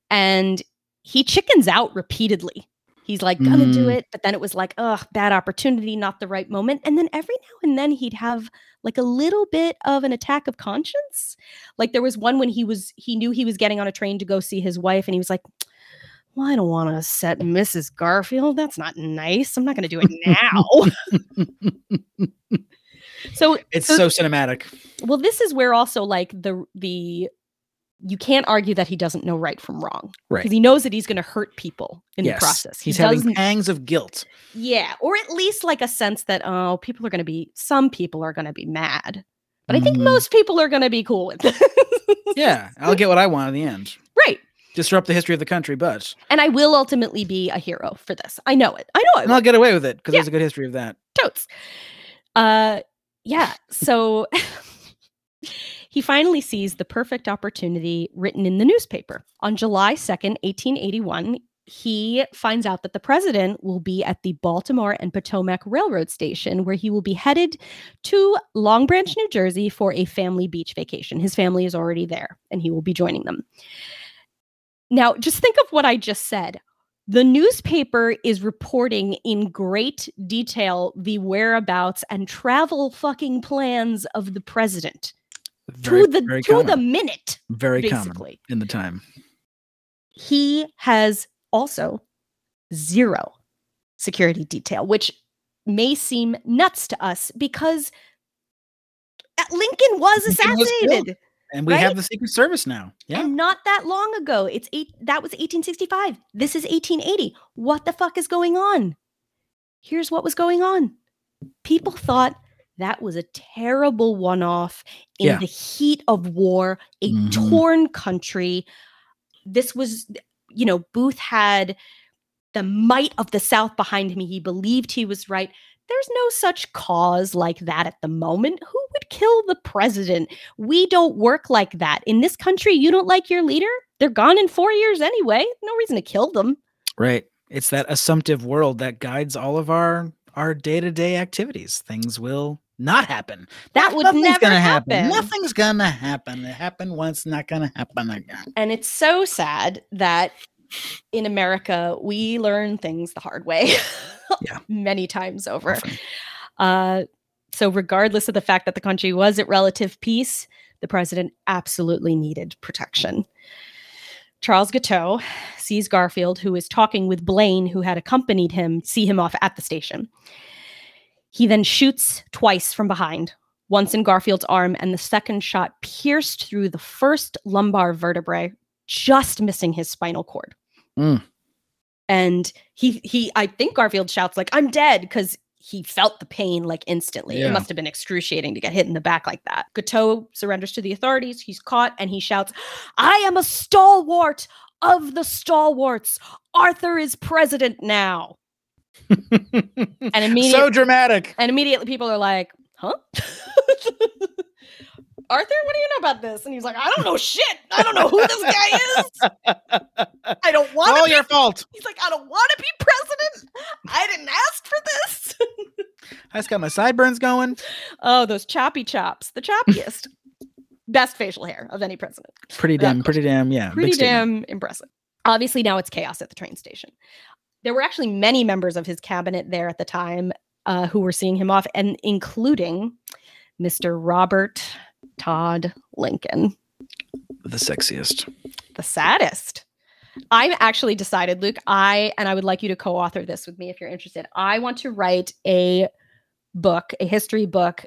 and he chickens out repeatedly. He's like, gonna do Mm. it. But then it was like, ugh, bad opportunity, not the right moment. And then every now and then he'd have like a little bit of an attack of conscience. Like there was one when he was, he knew he was getting on a train to go see his wife and he was like, well, I don't want to set Mrs. Garfield. That's not nice. I'm not going to do it now. [LAUGHS] [LAUGHS] So It's so- so cinematic. well, this is where also like the the you can't argue that he doesn't know right from wrong Right. because he knows that he's going to hurt people in yes. the process. He He's having doesn't- pangs of guilt. yeah, or at least like a sense that oh, people are going to be some people are going to be mad, but I think Mhm. most people are going to be cool with this. [LAUGHS] Yeah, I'll get what I want in the end. right. Disrupt the history of the country, but And I will ultimately be a hero for this. I know it. I know it. and. I'll get away with it because Yeah. there's a good history of that. totes. Uh, yeah. So [LAUGHS] he finally sees the perfect opportunity written in the newspaper on July 2nd, 1881. He finds out that the president will be at the Baltimore and Potomac Railroad Station, where he will be headed to Long Branch, New Jersey for a family beach vacation. His family is already there and he will be joining them. Now, just think of what I just said. The newspaper is reporting in great detail the whereabouts and travel fucking plans of the president Very, to the to the minute, very common in the time. He has also zero security detail, which may seem nuts to us because uh, Lincoln was Lincoln was assassinated. And we Right? have the Secret Service now. Yeah. And not that long ago. It's eight that was 1865. This is 1880. What the fuck is going on? Here's what was going on. People thought that was a terrible one-off in Yeah. the heat of war, a Mhm. torn country. This was, you know, Booth had the might of the South behind him. He believed he was right. There's no such cause like that at the moment. Who would kill the president? We don't work like that. In this country, you don't like your leader? They're gone in four years anyway. No reason to kill them. Right. It's that assumptive world that guides all of our our day-to-day activities. Things will not happen. That would Nothing's never gonna happen. Nothing's gonna happen. It happened once, not gonna happen again. And it's so sad that in America, we learn things the hard way. [LAUGHS] Yeah. Many times over. Uh, so, regardless of the fact that the country was at relative peace, the president absolutely needed protection. Charles Guiteau sees Garfield, who is talking with Blaine, who had accompanied him, see him off at the station. He then shoots twice from behind, once in Garfield's arm, and the second shot pierced through the first lumbar vertebrae, just missing his spinal cord. Mm. And he he I think Garfield shouts like I'm dead because he felt the pain like instantly. Yeah. It must have been excruciating to get hit in the back like that. Guiteau surrenders to the authorities. He's caught and he shouts, I am a stalwart of the stalwarts. Arthur is president now. [LAUGHS] And immediately so dramatic. and immediately people are like, huh? [LAUGHS] Arthur, what do you know about this? And he's like, I don't know shit. I don't know who this guy is. I don't want All to be your fault. He's like, I don't want to be president. I didn't ask for this. [LAUGHS] I just got my sideburns going. oh, those choppy chops, the choppiest. Best facial hair of any president. Pretty damn, pretty damn, yeah. Pretty damn impressive. Obviously, now it's chaos at the train station. There were actually many members of his cabinet there at the time uh, who were seeing him off, and including Mr. Robert Todd Lincoln. The sexiest. the saddest. I'm actually decided, Luke. I and I would like you to co-author this with me if you're interested. I want to write a book, a history book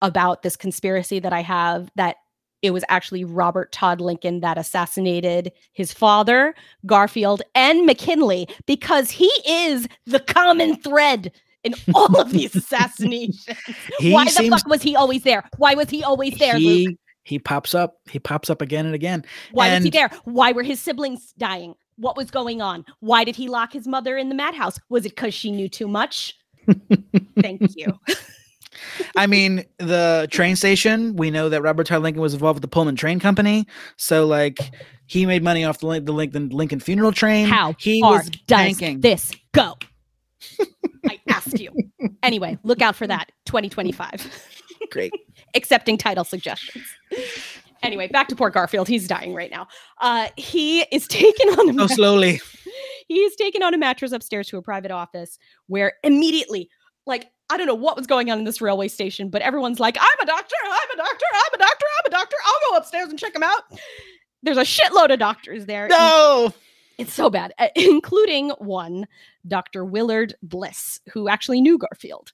about this conspiracy that I have that it was actually Robert Todd Lincoln that assassinated his father, Garfield, and McKinley because he is the common thread in all of these [LAUGHS] assassinations. He Why the fuck was he always there? Why was he always there, Luke? he he pops up. He pops up again and again. Why was he there? Why were his siblings dying? What was going on? Why did he lock his mother in the madhouse? Was it because she knew too much? [LAUGHS] Thank you. [LAUGHS] I mean, the train station. We know that Robert Todd Lincoln was involved with the Pullman Train Company, so like he made money off the the Lincoln Lincoln funeral train. How he far was does banking. this go? [LAUGHS] I ask you. Anyway, look out for that 2025. [LAUGHS] Great. [LAUGHS] Accepting title suggestions. Anyway, back to poor Garfield. He's dying right now. Uh, he is taken on So ma- slowly. he is taken on a mattress upstairs to a private office where immediately, like, I don't know what was going on in this railway station, but everyone's like, I'm a doctor, I'm a doctor, I'm a doctor, I'm a doctor. I'll go upstairs and check him out. There's a shitload of doctors there. No. It's so bad, uh, [LAUGHS] including one, Dr. Willard Bliss, who actually knew Garfield.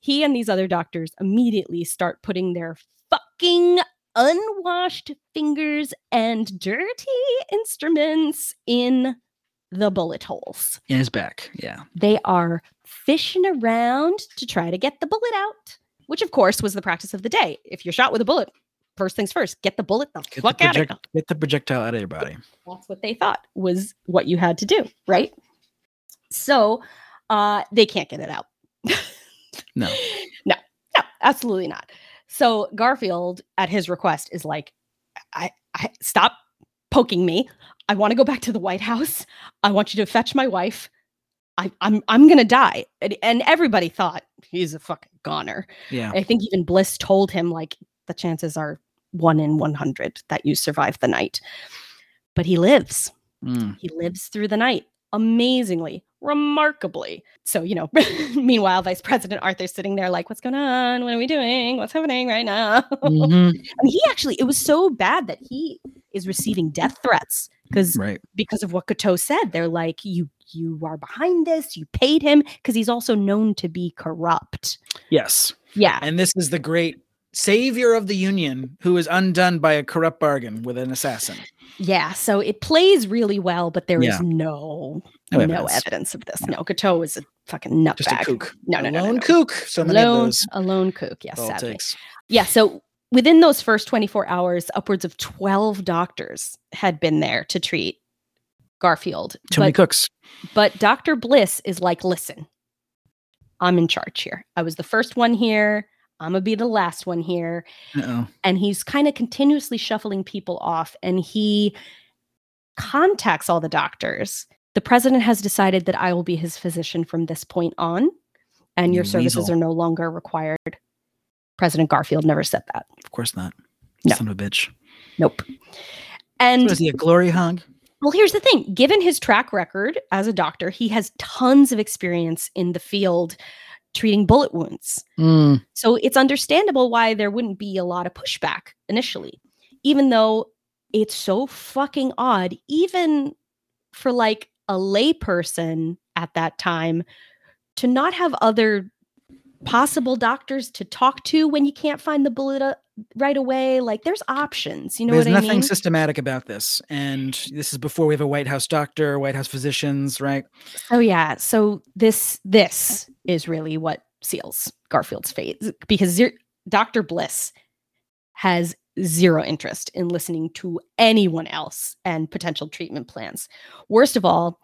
he and these other doctors immediately start putting their fucking unwashed fingers and dirty instruments in the bullet holes. In his back. Yeah. They are fishing around to try to get the bullet out, which of course was the practice of the day. If you're shot with a bullet, first things first, get the bullet the Get fuck the, out of project- get the projectile out of your body. that's what they thought was what you had to do, right? So uh they can't get it out. No. [LAUGHS] No, no, absolutely not. So Garfield, at his request, is like, I, I stop poking me. I want to go back to the White House. I want you to fetch my wife. I, I'm I'm gonna die. And, and everybody thought he's a fucking goner. Yeah. I think even Bliss told him like the chances are one in 100 that you survive the night. But he lives. Mm. He lives through the night amazingly, remarkably. So, you know, [LAUGHS] meanwhile, Vice President Arthur's sitting there like, what's going on? What are we doing? What's happening right now? Mhm. [LAUGHS] and he actually, it was so bad that he is receiving death threats because Right. because of what Guiteau said. They're like, you you are behind this, you paid him, because he's also known to be corrupt. Yes. Yeah. And this is the great savior of the union who is undone by a corrupt bargain with an assassin. Yeah. So it plays really well, but there is Yeah. no No no, evidence. evidence. of this. No, Guiteau is a fucking nut. Just a nutbag. kook. No, no, no, no, lone no. kook. So many of those. a lone kook. Yes, sadly. takes. Yeah. So within those first 24 hours, upwards of 12 doctors had been there to treat Garfield. Too many cooks. but Dr. Bliss is like, listen, I'm in charge here. I was the first one here. I'm going to be the last one here. Uh-oh. And he's kind of continuously shuffling people off and he contacts all the doctors. The president has decided that I will be his physician from this point on, and your You services are no longer required. President Garfield never said that. Of course not. No. Son of a bitch. Nope. And Was he a glory hog? well, here's the thing given his track record as a doctor, he has tons of experience in the field treating bullet wounds. Mm. So it's understandable why there wouldn't be a lot of pushback initially, even though it's so fucking odd, even for like a layperson at that time, to not have other possible doctors to talk to when you can't find the bullet uh, right away. Like there's options. You know There's what I nothing mean? systematic about this. And this is before we have a White House doctor, White House physicians, right? Oh yeah. So this this is really what seals Garfield's fate because Dr. Bliss has zero interest in listening to anyone else and potential treatment plans. Worst of all,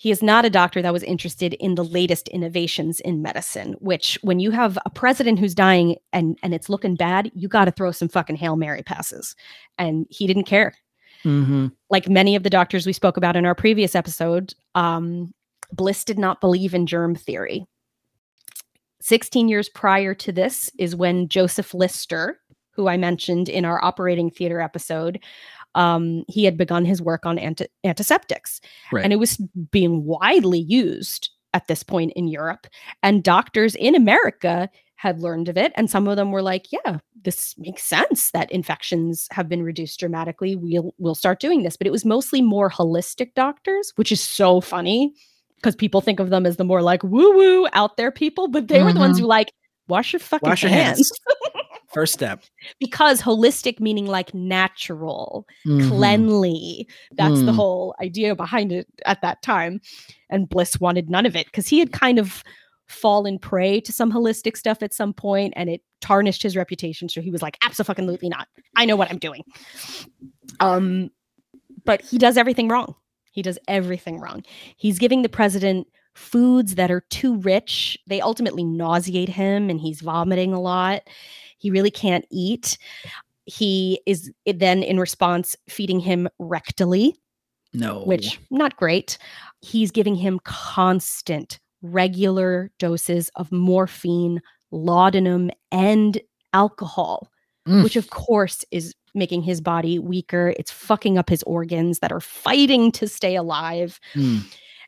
he is not a doctor that was interested in the latest innovations in medicine, which when you have a president who's dying and and it's looking bad, you got to throw some fucking Hail Mary passes. And he didn't care Mm-hmm. like many of the doctors we spoke about in our previous episode, um, Bliss did not believe in germ theory. 16 years prior to this is when Joseph Lister, who I mentioned in our operating theater episode, um, he had begun his work on anti- antiseptics. Right. And it was being widely used at this point in Europe. And doctors in America had learned of it. And some of them were like, yeah, this makes sense that infections have been reduced dramatically. We'll we'll start doing this. But it was mostly more holistic doctors, which is so funny because people think of them as the more like woo-woo out there people, but they were the ones Mhm. who like wash your fucking Wash your hands. hands. [LAUGHS] First step. because holistic meaning like natural, Mhm. cleanly. That's the Mm. whole idea behind it at that time. And Bliss wanted none of it because he had kind of fallen prey to some holistic stuff at some point and it tarnished his reputation. So he was like, absolutely not. I know what I'm doing. Um, but he does everything wrong. He does everything wrong. He's giving the president foods that are too rich. They ultimately nauseate him and he's vomiting a lot. He really can't eat. He is then, in response, feeding him rectally, No. which not great. He's giving him constant, regular doses of morphine, laudanum, and alcohol, Mm. which of course is making his body weaker. It's fucking up his organs that are fighting to stay alive. Mm.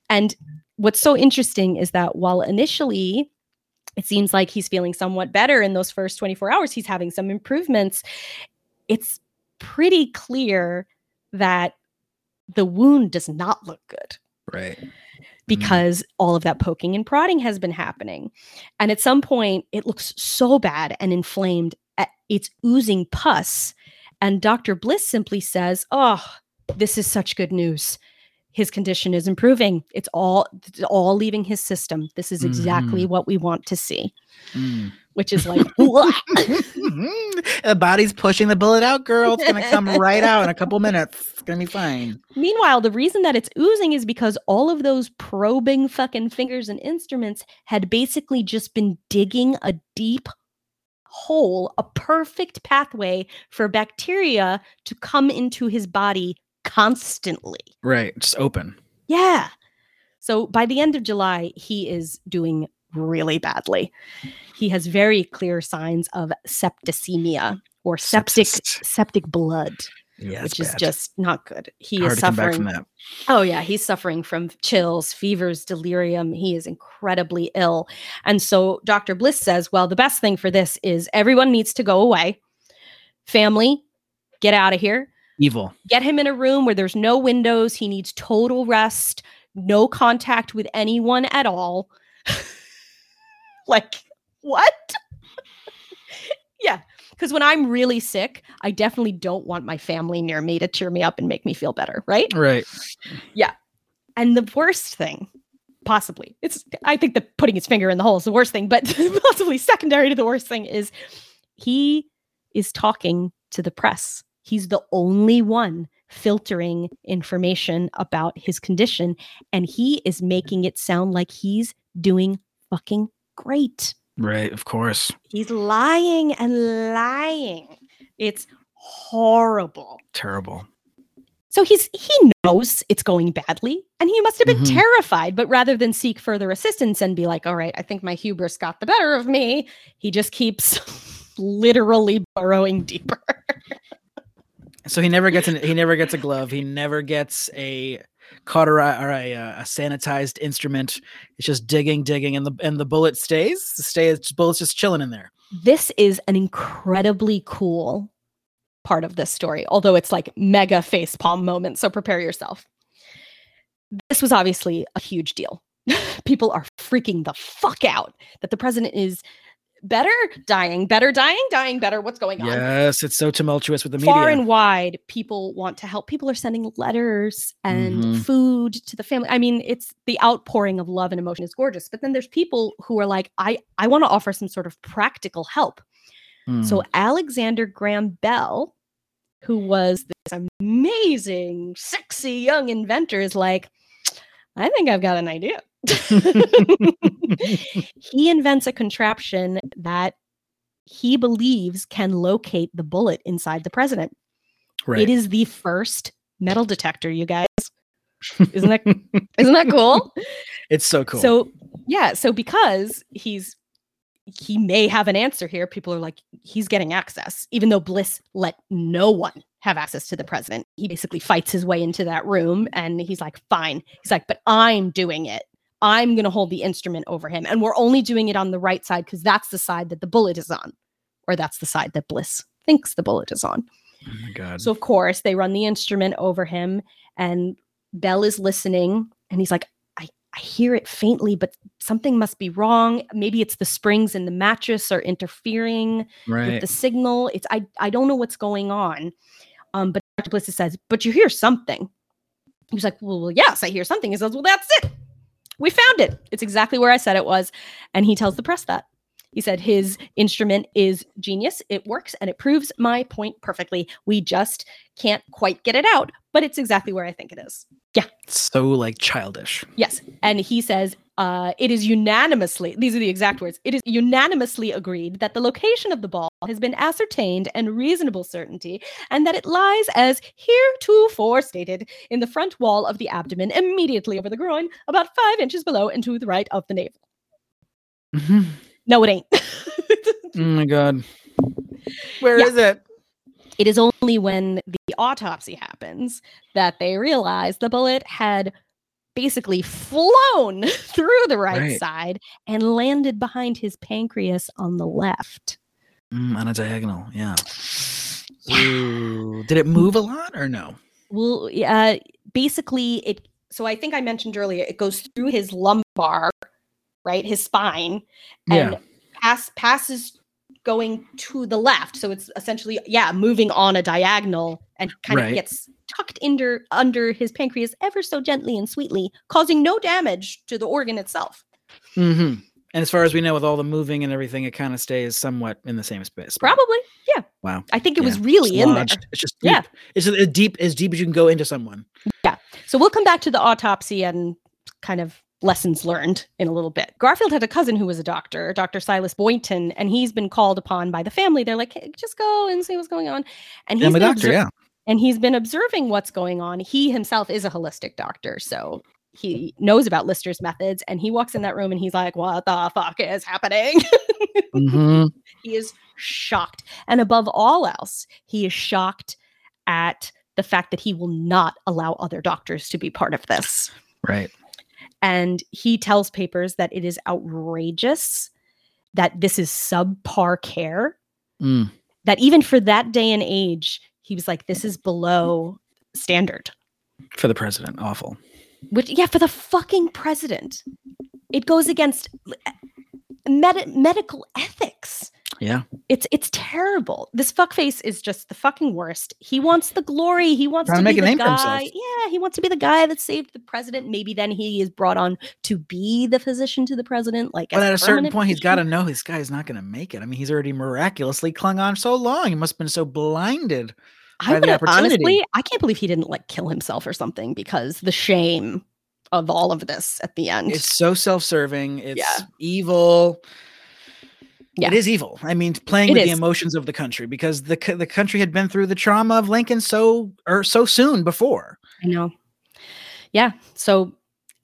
And what's so interesting is that while initially it seems like he's feeling somewhat better in those first 24 hours, he's having some improvements, it's pretty clear that the wound does not look good. Right. Mm-hmm. because all of that poking and prodding has been happening. And at some point, it looks so bad and inflamed. It's oozing pus. And Dr. Bliss simply says, Oh, this is such good news. His condition is improving. It's all it's all leaving his system. This is exactly what we want to see. Mm. Which is like, [LAUGHS] "What?" the body's pushing the bullet out, girl. It's gonna come [LAUGHS] right out in a couple minutes. It's gonna be fine. Meanwhile, the reason that it's oozing is because all of those probing fucking fingers and instruments had basically just been digging a deep hole, a perfect pathway for bacteria to come into his body constantly. Right, just open. Yeah. So by the end of July, he is doing really badly. He has very clear signs of septicemia or septic Sepsis. septic blood, Yeah, which is bad. just not good. He hard is to come back suffering from that. Oh, yeah. He's suffering from chills, fevers, delirium. He is incredibly ill. And so Dr. Bliss says, well, the best thing for this is everyone needs to go away. Family, get out of here. Evil. Get him in a room where there's no windows. He needs total rest, no contact with anyone at all. [LAUGHS] like, what? [LAUGHS] yeah. Because when I'm really sick, I definitely don't want my family near me to cheer me up and make me feel better. Right. Right. Yeah. And the worst thing, possibly, it's I think that putting his finger in the hole is the worst thing, but [LAUGHS] possibly secondary to the worst thing is he is talking to the press. He's the only one filtering information about his condition, and he is making it sound like he's doing fucking great. Right. Of course. He's lying and lying. It's horrible. Terrible. So he's he knows it's going badly and he must have been Mhm. terrified, but rather than seek further assistance and be like, "All right, I think my hubris got the better of me," he just keeps [LAUGHS] literally burrowing deeper. [LAUGHS] So he never gets an, he never gets a glove. He never gets a cauterize or a, uh, a sanitized instrument. It's just digging, digging, and the and the bullet stays. The stay the bullet's just chilling in there. this is an incredibly cool part of this story, although it's like mega facepalm moment, so prepare yourself. This was obviously a huge deal. [LAUGHS] People are freaking the fuck out that the president is better, dying, better, dying, dying, better. What's going on? Yes, it's so tumultuous with the media. far and wide people want to help people are sending letters and Mhm. food to the family i mean it's the outpouring of love and emotion is gorgeous but then there's people who are like i i want to offer some sort of practical help Mm. so alexander graham bell who was this amazing sexy young inventor is like i think i've got an idea [LAUGHS] he invents a contraption that he believes can locate the bullet inside the president right. it is the first metal detector, you guys. [LAUGHS] Isn't that isn't that cool? It's so cool. So yeah, so because he's he may have an answer here, people are like, he's getting access, even though Bliss let no one have access to the president. He basically fights his way into that room and he's like, fine. He's like, but I'm doing it. I'm going to hold the instrument over him. And we're only doing it on the right side because that's the side that the bullet is on, or that's the side that Bliss thinks the bullet is on. oh my god. So of course they run the instrument over him, and Bell is listening, and he's like, "I I hear it faintly, but something must be wrong. Maybe it's the springs in the mattress are interfering with the signal. It's I I don't know what's going on." Um, but Dr. Bliss says, "But you hear something." He's like, "Well, well, yes, I hear something." He says, "Well, that's it. We found it. It's exactly where I said it was." And he tells the press that. He said his instrument is genius. It works and it proves my point perfectly. We just can't quite get it out, but it's exactly where I think it is. Yeah. so like childish. Yes. And he says uh, it is unanimously, these are the exact words, it is unanimously agreed that the location of the ball has been ascertained and reasonable certainty, and that it lies as heretofore stated in the front wall of the abdomen, immediately over the groin, about five inches below and to the right of the navel. Mhm. No, it ain't. [LAUGHS] Oh my god. Where Yeah. is it? it is only when the autopsy happens that they realize the bullet had basically flown [LAUGHS] through the right, Right. side and landed behind his pancreas on the left. Mm, on a diagonal. Yeah. [SIGHS] Yeah. Ooh. Did it move a lot or no? Well, uh, basically, it so I think I mentioned earlier, it goes through his lumbar, right, his spine, Yeah. and pass passes going to the left. So it's essentially, yeah, moving on a diagonal and kind Right. of gets tucked under under his pancreas ever so gently and sweetly, causing no damage to the organ itself. Mm-hmm. And as far as we know, with all the moving and everything, it kind of stays somewhat in the same space. Probably, yeah. Wow. I think it was really It's in there. It's just deep. Yeah. It's as deep as deep as you can go into someone. Yeah. So we'll come back to the autopsy and kind of lessons learned in a little bit. Garfield had a cousin who was a doctor, Dr. Silas Boynton, and he's been called upon by the family. They're like, hey, just go and see what's going on. And Yeah, he's I'm a doctor. Yeah. And he's been observing what's going on. He himself is a holistic doctor, so he knows about Lister's methods. And he walks in that room and he's like, "What the fuck is happening?" [LAUGHS] hmm he is shocked, and above all else, he is shocked at the fact that he will not allow other doctors to be part of this. Right. And he tells papers that it is outrageous, that this is subpar care, Mm. that even for that day and age, he was like, this is below standard. For the president, awful. Which, yeah, for the fucking president, it goes against eh, med- medical ethics. Yeah. It's it's terrible. This fuckface is just the fucking worst. He wants the glory. He wants Trying to make be a the name for himself. guy. Yeah, he wants to be the guy that saved the president. Maybe then he is brought on to be the physician to the president. Like, But at a certain point, he's got to physician. know this guy's not going to make it. I mean, he's already miraculously clung on so long. He must have been so blinded. I would honestly, I can't believe he didn't like kill himself or something because the shame of all of this at the end. It's so self-serving. It's Yeah. evil. Yeah. It is evil. I mean, playing It with the emotions of the country because the the country had been through the trauma of Lincoln so or so soon before. I know. Yeah. So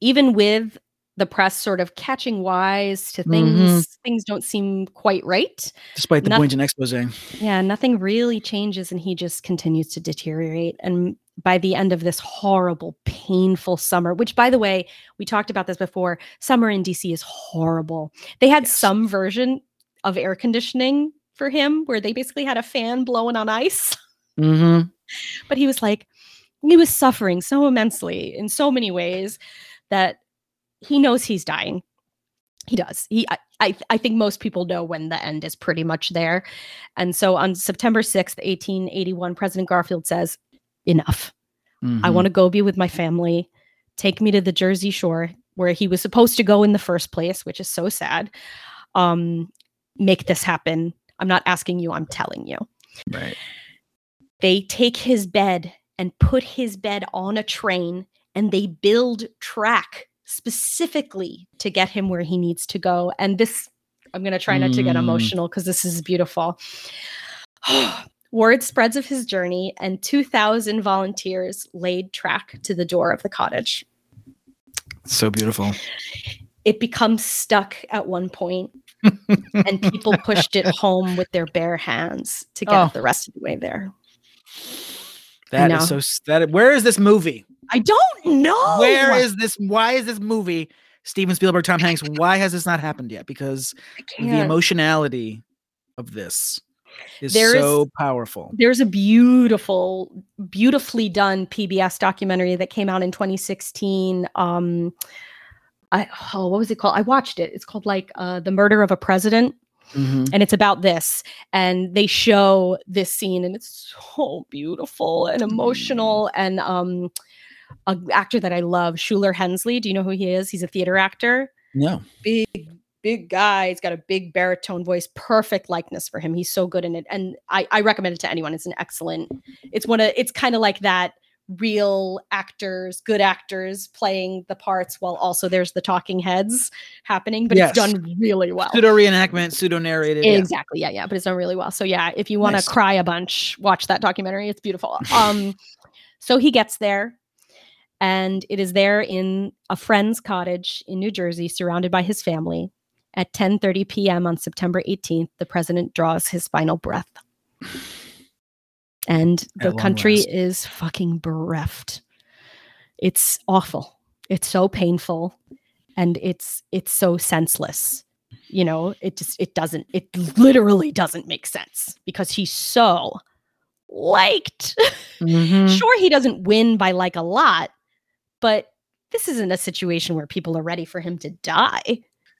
even with the press sort of catching wise to things, things don't seem quite right. Despite the Noth- Boynton expose. Yeah, nothing really changes and he just continues to deteriorate. And by the end of this horrible, painful summer, which by the way, we talked about this before, summer in DC is horrible. They had Yes. some version of air conditioning for him where they basically had a fan blowing on ice. Mm-hmm. but he was like he was suffering so immensely in so many ways that he knows he's dying. He does. He I, I i think most people know when the end is pretty much there. And so on september 6th 1881 president garfield says enough. Mm-hmm. i want to go be with my family. Take me to the jersey shore where he was supposed to go in the first place which is so sad. Um make this happen. I'm not asking you i'm telling you. Right. they take his bed and put his bed on a train and they build track specifically to get him where he needs to go and this i'm going to try not to get Mm. emotional because this is beautiful [SIGHS] word spreads of his journey and 2000 volunteers laid track to the door of the cottage So beautiful. it becomes stuck at one point and people [LAUGHS] pushed it home with their bare hands to get Oh. the rest of the way there That is so. That where is this movie? I don't know Where is this? Why is this movie? Steven Spielberg, Tom Hanks. Why has this not happened yet? Because the emotionality of this is There is- so powerful. There's a beautiful, beautifully done PBS documentary that came out in 2016. Um, I oh, what was it called? I watched it. It's called like uh, "The Murder of a President," Mhm. and it's about this. And they show this scene, and it's so beautiful and emotional. And um, an actor that I love, Shuler Hensley. Do you know who he is? He's a theater actor. No. big big guy he's got a big baritone voice perfect likeness for him he's so good in it and i i recommend it to anyone it's an excellent it's one of it's kind of like that real actors good actors playing the parts while also there's the talking heads happening but Yes. it's done really well Pseudo reenactment, pseudo narrated. yeah. exactly yeah yeah but it's done really well so yeah if you want to Nice. cry a bunch watch that documentary it's beautiful um [LAUGHS] so he gets there and it is there in a friend's cottage in new jersey surrounded by his family at 10:30 p.m. on September 18th the president draws his final breath and the country last. is fucking bereft it's awful it's so painful and it's it's so senseless you know it just it doesn't it literally doesn't make sense because he's so liked [LAUGHS] Mhm. sure he doesn't win by like a lot but this isn't a situation where people are ready for him to die.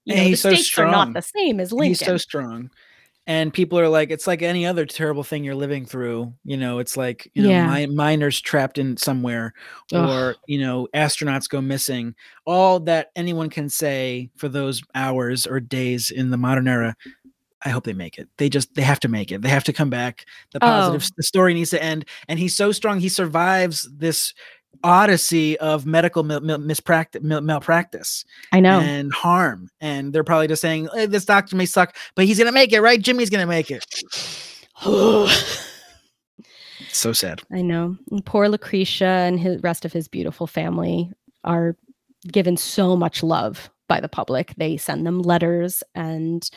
You And know, the he's so stakes are not strong. the same as Lincoln. He's so strong. And people are like, it's like any other terrible thing you're living through. You know, it's like, you know, Yeah. mi- miners trapped in somewhere Ugh. or, you know, astronauts go missing. All that anyone can say for those hours or days in the modern era. I hope they make it. They just they have to make it. They have to come back. The positive Oh. the story needs to end. And he's so strong. He survives this odyssey of medical mil- mil- mispractice, mil- malpractice I know. and harm. And they're probably just saying, "Eh, this doctor may suck, but he's gonna make it, right? Jimmy's gonna make it. [SIGHS] So sad. I know. And poor Lucretia and his rest of his beautiful family are given so much love by the public. They send them letters and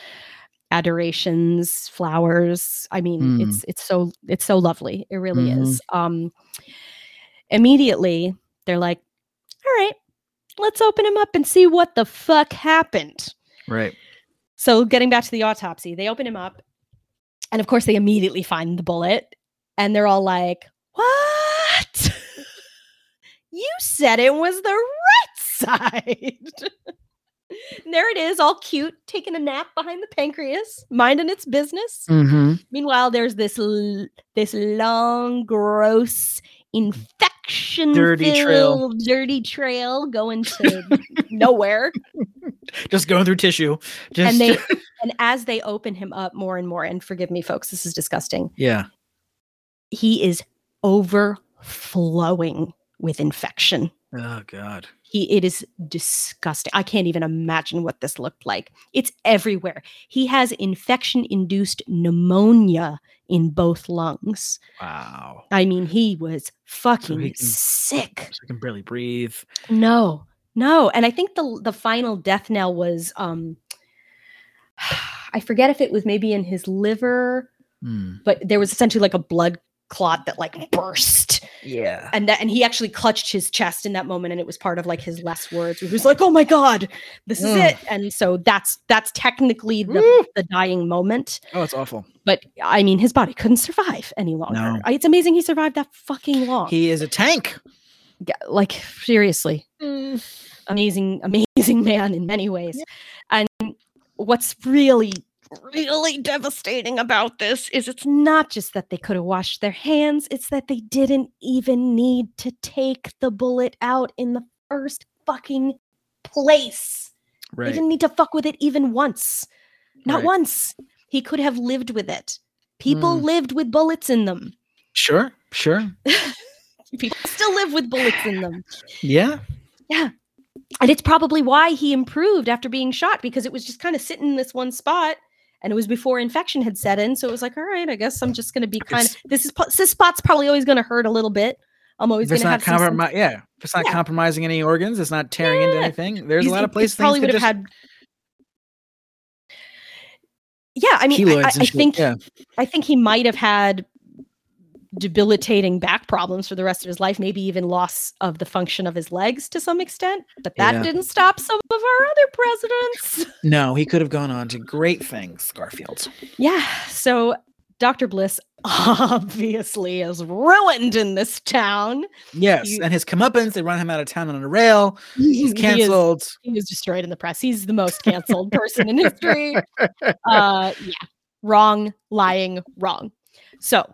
adorations, flowers. I mean, Mm. it's it's so it's so lovely. It really Mhm. is. Um immediately they're like, "All right, let's open him up and see what the fuck happened." Right. So getting back to the autopsy, they open him up, and of course they immediately find the bullet, and they're all like, "What? [LAUGHS] you said it was the right side." [LAUGHS] There it is, all cute, taking a nap behind the pancreas, minding its business. Mm-hmm. Meanwhile, there's this l- this long, gross, infection Dirty trail. dirty trail going to [LAUGHS] nowhere. Just going through tissue. Just and they [LAUGHS] and as they open him up more and more and forgive me folks this is disgusting yeah. he is overflowing with infection Oh God. He it is disgusting i can't even imagine what this looked like it's everywhere he has infection induced pneumonia in both lungs Wow. i mean he was fucking he can- sick So I can barely breathe. no no and i think the the final death knell was um [SIGHS] i forget if it was maybe in his liver Mm. but there was essentially like a blood clot that like burst Yeah. and that and he actually clutched his chest in that moment and it was part of like his last words he was like oh my god this is Ugh. it and so that's that's technically the, Woo. the dying moment Oh, it's awful. but i mean his body couldn't survive any longer No. It's amazing he survived that fucking long He is a tank. Yeah, like seriously mm. amazing amazing [LAUGHS] man in many ways and what's really really devastating about this is it's not just that they could have washed their hands it's that they didn't even need to take the bullet out in the first fucking place they didn't need to fuck with it even once not Right. once he could have lived with it people Mm. lived with bullets in them Sure. Sure. [LAUGHS] people still live with bullets in them Yeah. Yeah. And it's probably why he improved after being shot because it was just kind of sitting in this one spot. And it was before infection had set in. So it was like, all right, I guess I'm just going to be kind of, this is, this spot's probably always going to hurt a little bit. I'm always going to have have some. yeah. If it's not Yeah. compromising any organs, it's not tearing into anything. There's a lot of places probably would have just had. Yeah. I mean, I, I, and I shit. think, yeah. I think he might have had debilitating back problems for the rest of his life, maybe even loss of the function of his legs to some extent. But that Yeah. didn't stop some of our other presidents. No, he could have gone on to great things, Garfield. Yeah. So Dr. Bliss obviously is ruined in this town. Yes, You- and his comeuppance, they run him out of town on a rail. He's He is- canceled. He is destroyed in the press. He's the most canceled person in history. [LAUGHS] Uh, yeah. Wrong, lying, wrong. So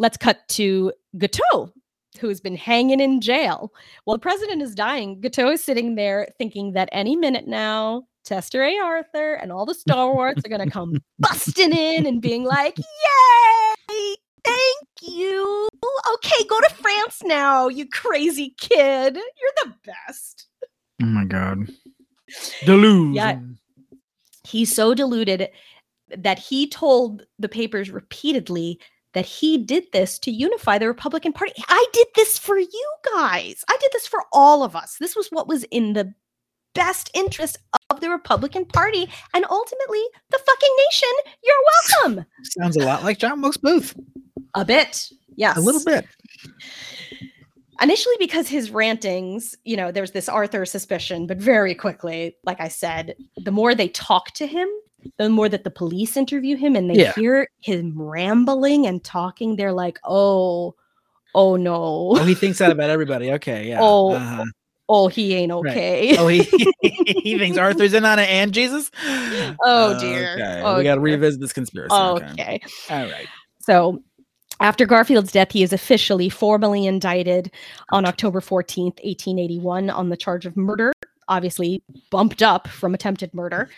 let's cut to Guiteau, who's been hanging in jail. While the president is dying, Guiteau is sitting there thinking that any minute now, Chester A. Arthur and all the Stalwarts are going [LAUGHS] to come busting in and being like, Yay! Thank you. Okay, go to France now, you crazy kid. You're the best. Oh my god. Delusion. he's so deluded that he told the papers repeatedly that he did this to unify the Republican Party. I did this for you guys. I did this for all of us. This was what was in the best interest of the Republican Party and ultimately the fucking nation. You're welcome. Sounds a lot like John Wilkes Booth. A bit. Yes. A little bit. initially because his rantings, you know, there's this Arthur suspicion, but very quickly, like I said, the more they talk to him, the more that the police interview him and they Yeah. hear him rambling and talking, they're like, oh, oh no. Oh, he thinks that about [LAUGHS] everybody. Okay, yeah. Oh, uh-huh. oh, he ain't Right. okay. Oh, he [LAUGHS] [LAUGHS] he thinks Arthur's in on it and Jesus. Oh, dear. Okay. Oh, we got to revisit this conspiracy. okay. All right. So after Garfield's death, he is officially formally indicted on October 14th, 1881, on the charge of murder, obviously bumped up from attempted murder.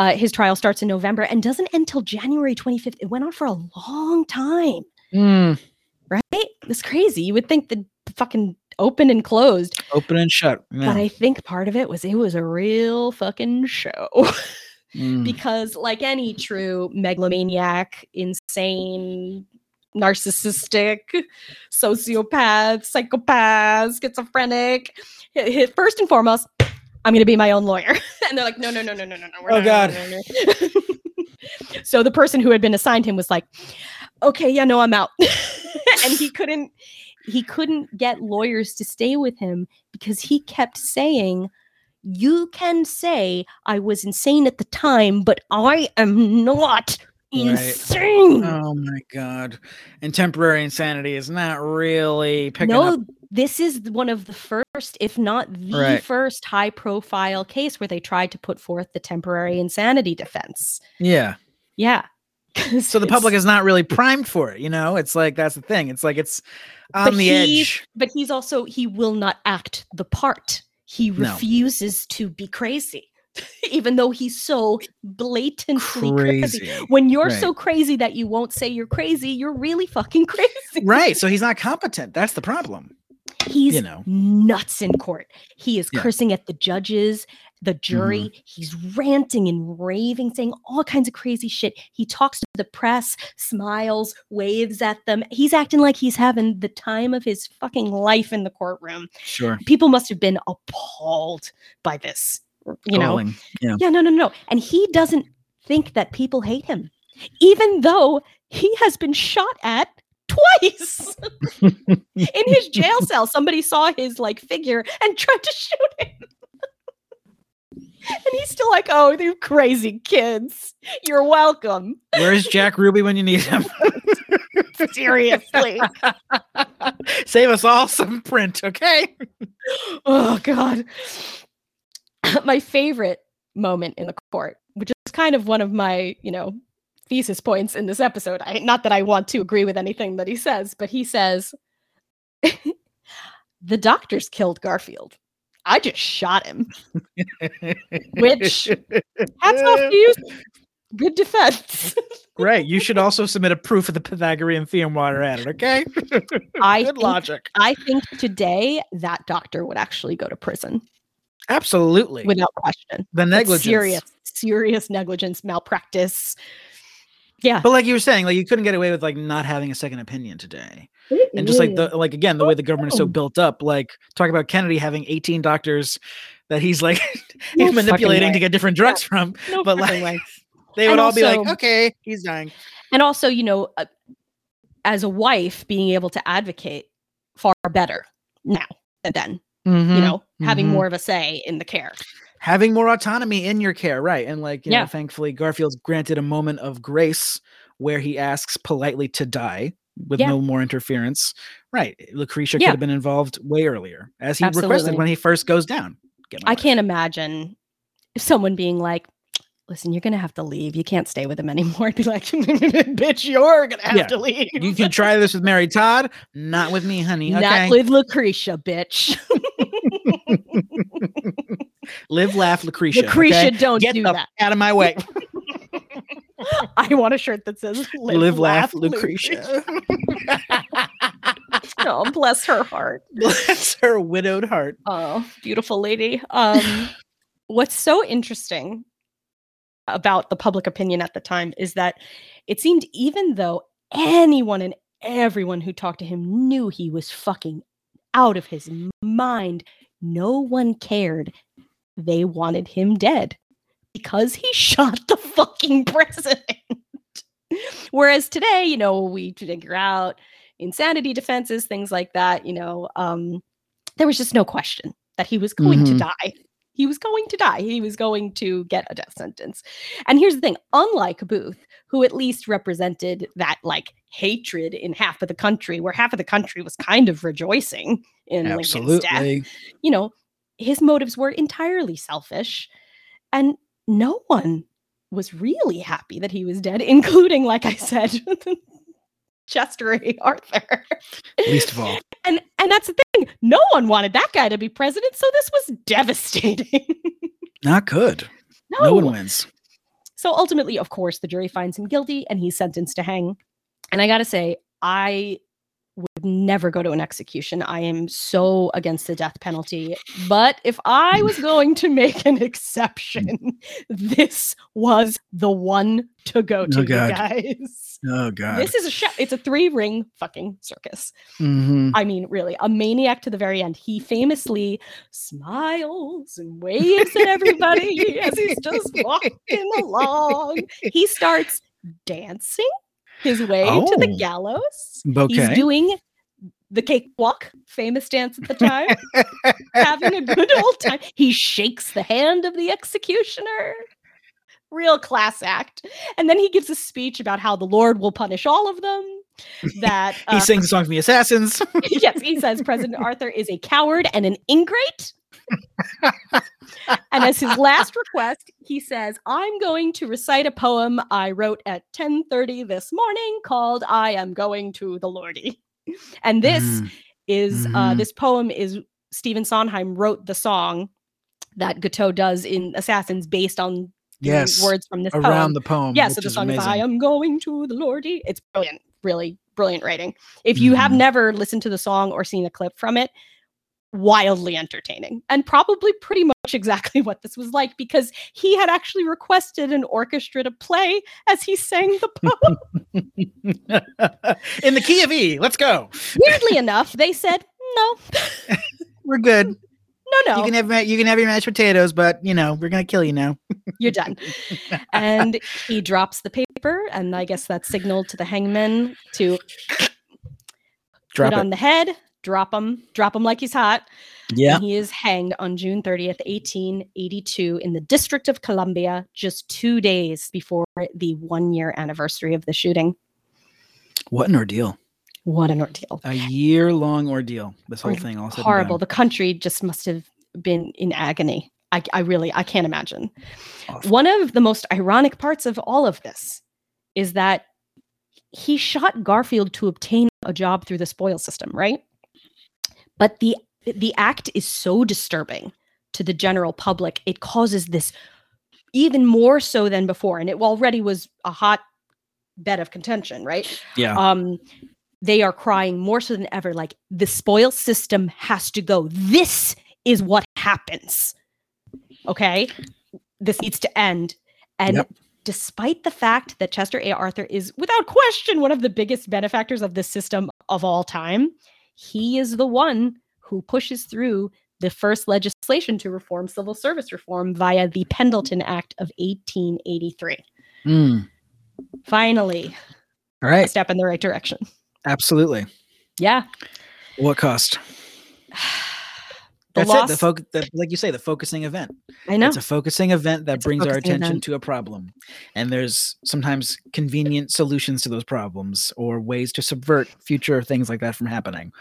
Uh, his trial starts in November and doesn't end till January 25th. It went on for a long time, Mm, right? It's crazy. You would think the fucking opened and closed, open and shut. but I think part of it was it was a real fucking show. [LAUGHS] Mm. because like any true megalomaniac insane narcissistic sociopath psychopath schizophrenic hi- hi- first and foremost i'm going to be my own lawyer [LAUGHS] and they're like no no no no no no no Oh, not- God. no, no, no." so the person who had been assigned him was like okay yeah no i'm out [LAUGHS] and he couldn't he couldn't get lawyers to stay with him because he kept saying you can say I was insane at the time, but I am not Right. insane. Oh my god. And temporary insanity is not really picking no, up. This is one of the first, if not the Right. first high profile case where they tried to put forth the temporary insanity defense. Yeah. Yeah. [LAUGHS] So the public is not really primed for it, you know? It's like that's the thing. It's like it's on the he- edge. But he's also, he will not act the part. He No. refuses to be crazy, [LAUGHS] even though he's so blatantly crazy. Crazy. When you're Right. so crazy that you won't say you're crazy, you're really fucking [LAUGHS] crazy. Right. So he's not competent. That's the problem. He's you know. nuts in court. He is Yeah. cursing at the judges, the jury. Mm-hmm. He's ranting and raving, saying all kinds of crazy shit. He talks to the press, smiles, waves at them. He's acting like he's having the time of his fucking life in the courtroom. Sure. People must have been appalled by this. You know, Yeah. yeah, no, no, no. And he doesn't think that people hate him, even though he has been shot at twice [LAUGHS] in his [LAUGHS] jail cell. Somebody saw his like figure and [LAUGHS] tried to shoot him. and he's still like, oh, you crazy kids. You're welcome. Where's Jack Ruby when you need him? Seriously. Save us all some print, okay? oh, God. [CLEARS THROAT] my favorite moment in the court, which is kind of one of my, you know, thesis points in this episode. I, not that I want to agree with anything that he says, but he says, [LAUGHS] the doctors killed Garfield. I just shot him. [LAUGHS] Which- Hats off to you. Good defense. [LAUGHS] Right. You should also submit a proof of the Pythagorean theorem while you're at it, okay? I Good think, logic. I think today that doctor would actually go to prison Absolutely. without question. the It's negligence. Serious, serious negligence, malpractice. Yeah. But like you were saying, like you couldn't get away with like not having a second opinion today. And just like the like again, the way the government is so built up, like talk about Kennedy having 18 doctors that he's like [LAUGHS] No he's manipulating way. to get different drugs from. No but, like, way. [LAUGHS] They would And all be like, okay, he's dying. and also you know uh, as a wife being able to advocate far better now than then Mm-hmm. you know having mhm. more of a say in the care having more autonomy in your care, right? And like, you Yeah. know, thankfully Garfield's granted a moment of grace where he asks politely to die with Yeah. no more interference. Right. Lucretia Yeah. could have been involved way earlier, as he requested when he first goes down. I can't imagine someone being like listen you're gonna have to leave you can't stay with him anymore [LAUGHS] i'd be like bitch you're gonna have Yeah. to leave You can try this with Mary Todd, not with me, honey. Okay. not with lucretia bitch [LAUGHS] [LAUGHS] Live, laugh, Lucretia. lucretia okay? don't Get do the that out of my way. [LAUGHS] i want a shirt that says live, Live, laugh, Lucretia. [LAUGHS] oh bless her heart [LAUGHS] Bless her widowed heart. Oh, beautiful lady. Um, what's so interesting about the public opinion at the time is that it seemed even though anyone and everyone who talked to him knew he was fucking out of his mind, no one cared. They wanted him dead because he [LAUGHS] shot the fucking [LAUGHS] president. Whereas today, you know, we figure out insanity defenses, things like that, you know, um, there was just no question that he was going to Mhm. die. He was going to die. He was going to get a death sentence. And here's the thing unlike Booth, who at least represented that like hatred in half of the country, where half of the country was kind of rejoicing in Lincoln's death, you know, his motives were entirely selfish. And no one was really happy that he was dead, including, like I [LAUGHS] said, [LAUGHS] Chester A. Arthur. Least of all. [LAUGHS] And and that's the thing. No one wanted that guy to be president, so this was devastating. Not good. no. No one wins. So ultimately, of course, the jury finds him guilty and he's sentenced to hang. And I got to say, I would never go to an execution. I am so against the death penalty. But if I was going to make an exception, this was the one to go to, you God. guys. Oh god. This is a show. It's a three ring fucking circus. Mhm. I mean, really, a maniac to the very end. He famously smiles and waves at everybody [LAUGHS] as he's just walking along. He starts dancing his way to the Oh. gallows. Okay. He's doing the cakewalk, famous dance at the time, [LAUGHS] having a good old time. He shakes the hand of the executioner. Real class act. And then he gives a speech about how the Lord will punish all of them. [LAUGHS] That he uh, sings a song from the Assassins. [LAUGHS] yes, he says President Arthur is a coward and an ingrate. and as his last request, he says, "I'm going to recite a poem I wrote at 10:30 this morning called I am going to the Lordy." And this Mm. is uh, Mhm. this poem is Stephen Sondheim wrote the song that Guiteau does in Assassins based on Yes. words from this Around poem. the poem. Yeah, so the song is I am going to the Lordy. It's brilliant, really brilliant writing. If you have Mhm. never listened to the song or seen a clip from it, wildly entertaining and probably pretty much exactly [LAUGHS] what this was like because he had actually requested an orchestra to play as he sang the [LAUGHS] poem. In the key of E. Let's go. Weirdly enough, they said, no, [LAUGHS] We're good. no, no. You can have you can have your mashed potatoes, but you know we're gonna kill you now. you're done. and he drops the paper, and I guess that's signaled to the hangman to Drop put it. on the head, drop him, drop him like he's hot. Yeah. And he is hanged on June 30th, 1882, in the District of Columbia, just two days before the one year anniversary of the shooting. What an ordeal. What an ordeal. A year long ordeal. This whole thing all Horrible. The country just must have been in agony. I, I really, I can't imagine. Awful. One of the most ironic parts of all of this is that he shot Garfield to obtain a job through the spoil system, right? But the the act is so disturbing to the general public, it causes this even more so than before. And it already was a hot bed of contention, right? Yeah. um they are crying more so than ever like the spoil system has to go this is what happens okay this needs to end and Yep. despite the fact that chester a arthur is without question one of the biggest benefactors of this system of all time he is the one who pushes through the first legislation to reform civil service reform via the pendleton act of 1883 Mm. finally All a right. step in the right direction Absolutely. yeah What cost? [SIGHS] the That's loss it. The, foc- the like you say, the focusing event. i know It's a focusing event that It's brings our attention event. to a problem. And there's sometimes convenient solutions to those problems or ways to subvert future things like that from happening.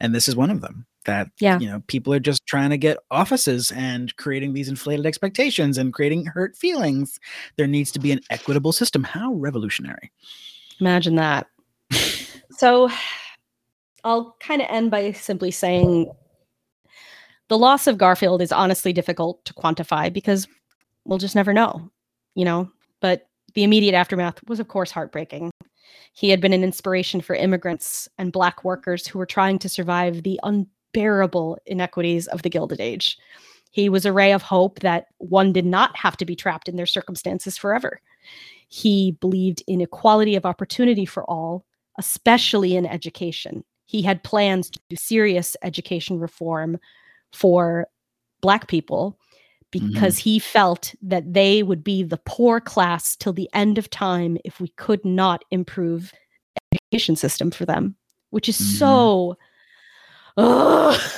And this is one of them. That Yeah. you know, people are just trying to get offices and creating these inflated expectations and creating hurt feelings. There needs to be an equitable system. How revolutionary. Imagine that. [LAUGHS] so I'll kind of end by simply saying the loss of Garfield is honestly difficult to quantify because we'll just never know, you know? But the immediate aftermath was, of course, heartbreaking. He had been an inspiration for immigrants and Black workers who were trying to survive the unbearable inequities of the Gilded Age. He was a ray of hope that one did not have to be trapped in their circumstances forever. He believed in equality of opportunity for all, especially in education. He had plans to do serious education reform for Black people because he felt that they would be the poor class till the end of time if we could not improve the education system for them, which is Mhm. so. Ugh. [LAUGHS]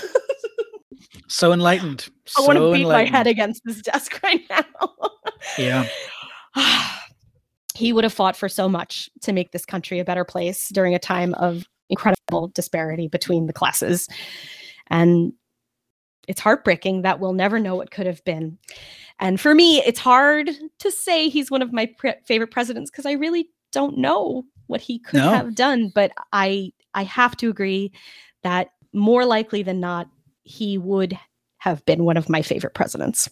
So enlightened. I want to beat my head against this desk [LAUGHS] right now. Yeah. [SIGHS] he would have fought for so much to make this country a better place during a time of incredible disparity between the classes. And it's heartbreaking that we'll never know what could have been. And for me, it's hard to say he's one of my pre- favorite presidents because I really don't know what he could No. have done. But I I have to agree that more likely than not, he would have been one of my favorite presidents.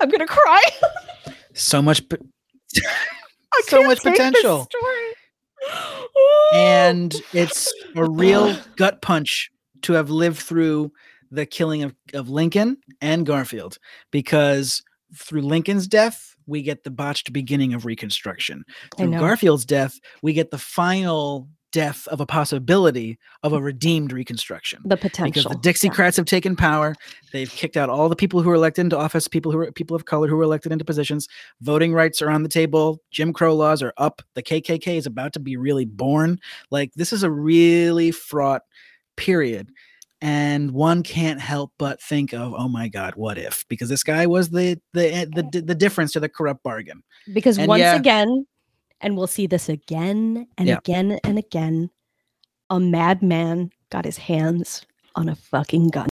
I'm gonna cry. So much, p- [LAUGHS] I So much potential. and it's a real [GASPS] gut punch to have lived through the killing of, of Lincoln and Garfield because through Lincoln's death, we get the botched beginning of Reconstruction. Through. Garfield's death, we get the final death of a possibility of a redeemed Reconstruction. the potential Because the Dixiecrats have taken power, they've kicked out all the people who were elected into office, people who are people of color who were elected into positions. Voting rights are on the table. Jim Crow laws are up. The KKK is about to be really born. Like this is a really fraught period, and one can't help but think of, oh my God, what if? Because this guy was the the eh, the the difference to the corrupt bargain. because And once yeah. again and we'll see this again and Yeah. again and again a madman got his hands on a fucking gun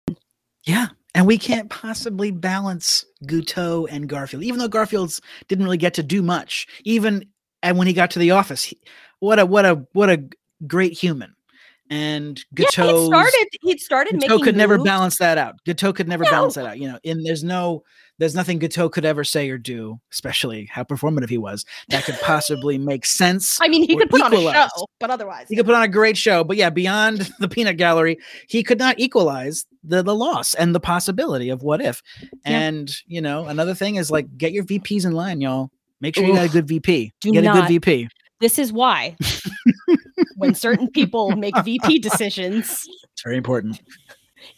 Yeah. And we can't possibly balance Guiteau and Garfield, even though Garfield's didn't really get to do much. Even and when he got to the office, he, what a what a what a great human. And yeah he started he'd started Guiteau making could never balance that out. Guiteau could never balance that out. You know, and there's no there's nothing Guiteau could ever say or do, especially how performative he was, that could possibly make sense. i mean he could put on a show but otherwise He could put on a great show, but yeah, beyond [LAUGHS] the peanut gallery, he could not equalize the the loss and the possibility of what if. Yeah. And you know, another thing is like get your VPs in line, y'all. Make sure you got a good VP. Do get a good. VP. this is why [LAUGHS] when certain people [LAUGHS] make vp decisions It's very important.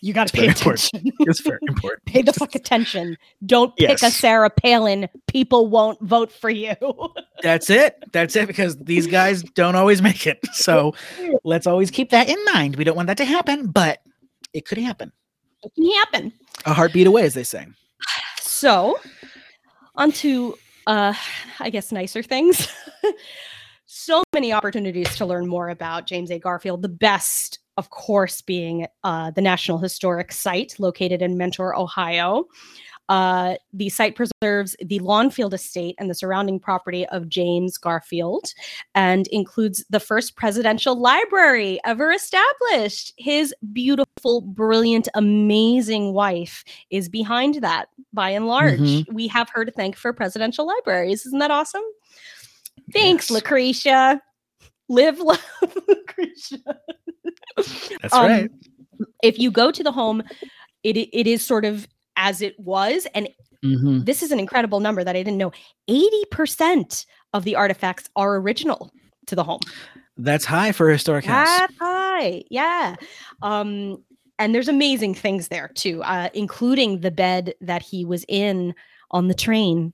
you got to pay very important. attention [LAUGHS] It's very important. pay the fuck attention don't pick a sarah palin people won't vote for you [LAUGHS] That's it. That's it. Because these guys don't always make it. So let's always keep that in mind. We don't want that to happen, but it could happen. it can happen A heartbeat away, as they say. So, onto uh, I guess nicer things. So many opportunities to learn more about James A. Garfield. The best, of course, being uh, the National Historic Site located in Mentor, Ohio. Uh, the site preserves the Lawnfield estate and the surrounding property of James Garfield and includes the first presidential library ever established. His beautiful, brilliant, amazing wife is behind that by and large. Mhm. We have her to thank for presidential libraries. Isn't that awesome? Thanks, Yes. Lucretia. Live, [LAUGHS] love, Lucretia. That's Um, right. If you go to the home, it it is sort of as it was, and Mhm. this is an incredible number that I didn't know. Eighty percent of the artifacts are original to the home. That's high for a historic house. That's high, yeah. Um, and there's amazing things there too, uh, including the bed that he was in on the train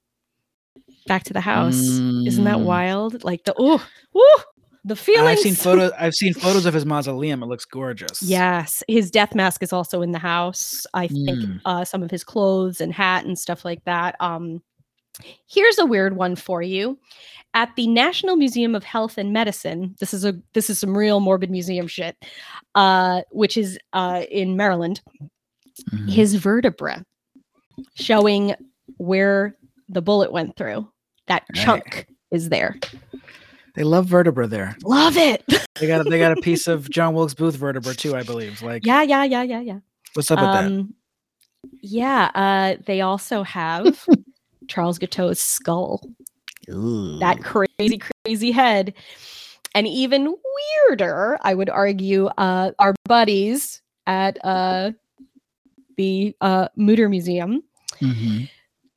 back to the house. Isn't that Mm. wild? Like the oh, woo, the feelings. I've seen [LAUGHS] photos. I've seen photos of his mausoleum. It looks gorgeous. Yes, his death mask is also in the house. I think Mm. uh, some of his clothes and hat and stuff like that. Um, here's a weird one for you. At the National Museum of Health and Medicine, this is a this is some real morbid museum shit, uh, which is uh, in Maryland. Mhm. His vertebra, showing where the bullet went through. That Right. chunk is there. They love vertebra there. Love it. They got they got a piece of [LAUGHS] John Wilkes Booth vertebra too, I believe. Like, yeah, yeah, yeah, yeah, yeah. what's up with Um, yeah, uh, they also have [LAUGHS] Charles Guiteau's skull, that? that crazy, crazy head. And even weirder, I would argue, uh, our buddies at uh, the uh, Mutter Museum. Mhm.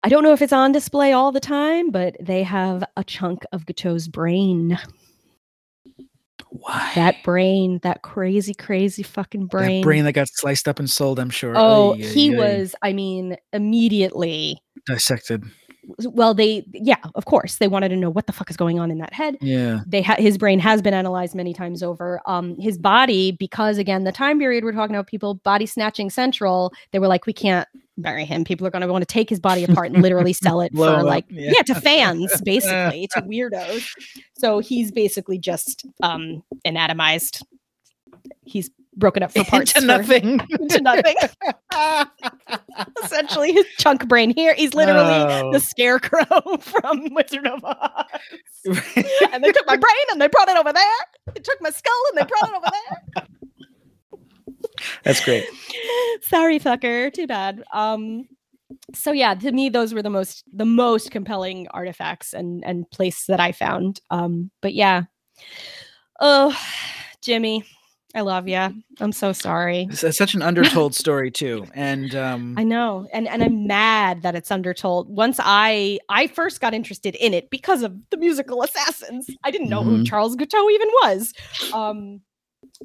I don't know if it's on display all the time, but they have a chunk of Guiteau's brain. Why? That brain, that crazy, crazy fucking brain. That brain that got sliced up and sold, I'm sure. Oh, he was, I mean, immediately dissected. Well they yeah of course they wanted to know what the fuck is going on in that head Yeah. they ha- his brain has been analyzed many times over um his body because again the time period we're talking about people body snatching central they were like we can't bury him people are going to want to take his body apart and literally sell it [LAUGHS] for up, like yeah. yeah. to [LAUGHS] fans basically [LAUGHS] to weirdos so he's basically just um anatomized he's broken up for [LAUGHS] parts. [LAUGHS] Into nothing. into [LAUGHS] nothing. Essentially, his chunk brain here. He's literally Oh. the scarecrow from Wizard of Oz. and they took my brain and they brought it over there. They took my skull and they brought it over there. That's great. Sorry, fucker. Too bad. Um, so yeah, to me, those were the most the most compelling artifacts and and place that I found. Um, but yeah. Oh, [SIGHS] Jimmy, I love you. I'm so sorry. It's such an undertold story too, and um, I know, and and I'm mad that it's undertold. Once I I first got interested in it because of the musical Assassins. I didn't know who Mhm. Charles Guiteau even was. Um,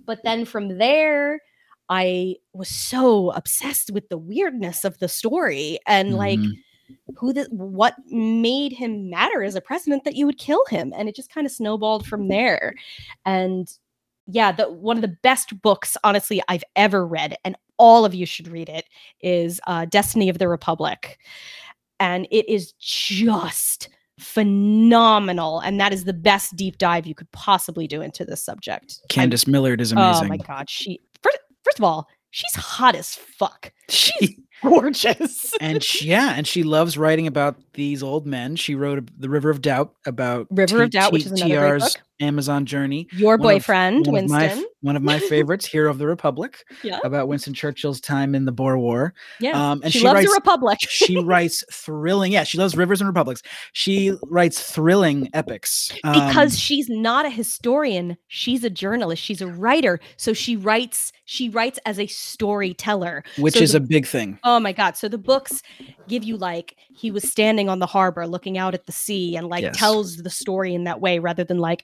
but then from there, I was so obsessed with the weirdness of the story and like mhm. who the what made him matter as a president that you would kill him, and it just kind of snowballed from there. And yeah, the one of the best books, honestly, I've ever read, and all of you should read it, is uh, Destiny of the Republic. And it is just phenomenal. And that is the best deep dive you could possibly do into this subject. Candice Millard is amazing. Oh my God. She, first, first of all, she's hot as fuck. She, Gorgeous. [LAUGHS] and she, yeah, and she loves writing about these old men. She wrote The River of Doubt about River of Doubt, which is another great TR's book. Amazon journey. Your One of- boyfriend, one of my Winston. one of my [LAUGHS] favorites, Hero of the Republic, Yeah. about Winston Churchill's time in the Boer War. Yeah. Um, and she, she, loves writes the Republic. [LAUGHS] she [LAUGHS] writes thrilling. Yeah, she loves rivers and republics. She writes thrilling epics because Um, she's not a historian she's a journalist she's a writer so she writes she writes as a storyteller which so is the- a big thing. oh my god so the books give you like he was standing on the harbor looking out at the sea and like Yes. tells the story in that way rather than like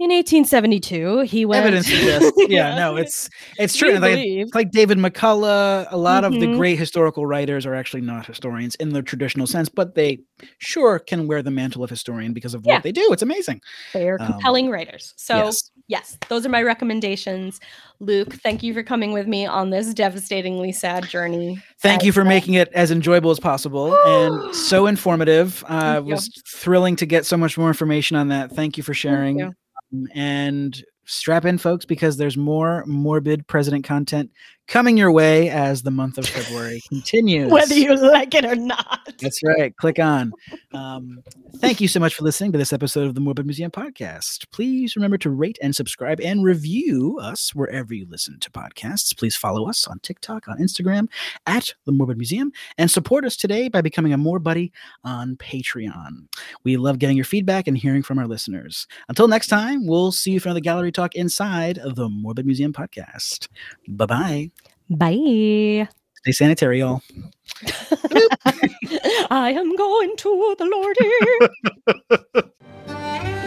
in 1872 he went Evidence suggests. [LAUGHS] Yeah, no, it's it's true. like, it's like David McCullough. A lot of the Mhm. great historical writers are actually not historians in the traditional sense, but they sure can wear the mantle of historian because of Yeah. what they do. It's amazing. they're um, compelling writers so yes. yes those are my recommendations luke thank you for coming with me on this devastatingly sad journey Thank you for making it as enjoyable as possible and so informative. Uh, it was thrilling to get so much more information on that. Thank you for sharing. And strap in, folks, because there's more morbid president content coming your way as the month of February [LAUGHS] continues. whether you like it or not That's right. Click on. Um, thank you so much for listening to this episode of the Morbid Museum podcast. Please remember to rate and subscribe and review us wherever you listen to podcasts. Please follow us on TikTok, on Instagram at the Morbid Museum, and support us today by becoming a more buddy on Patreon. We love getting your feedback and hearing from our listeners. Until next time, we'll see you for another gallery talk inside of the Morbid Museum podcast. Bye bye. Bye. Stay sanitary, y'all. [LAUGHS] I am going to the Lordy. [LAUGHS]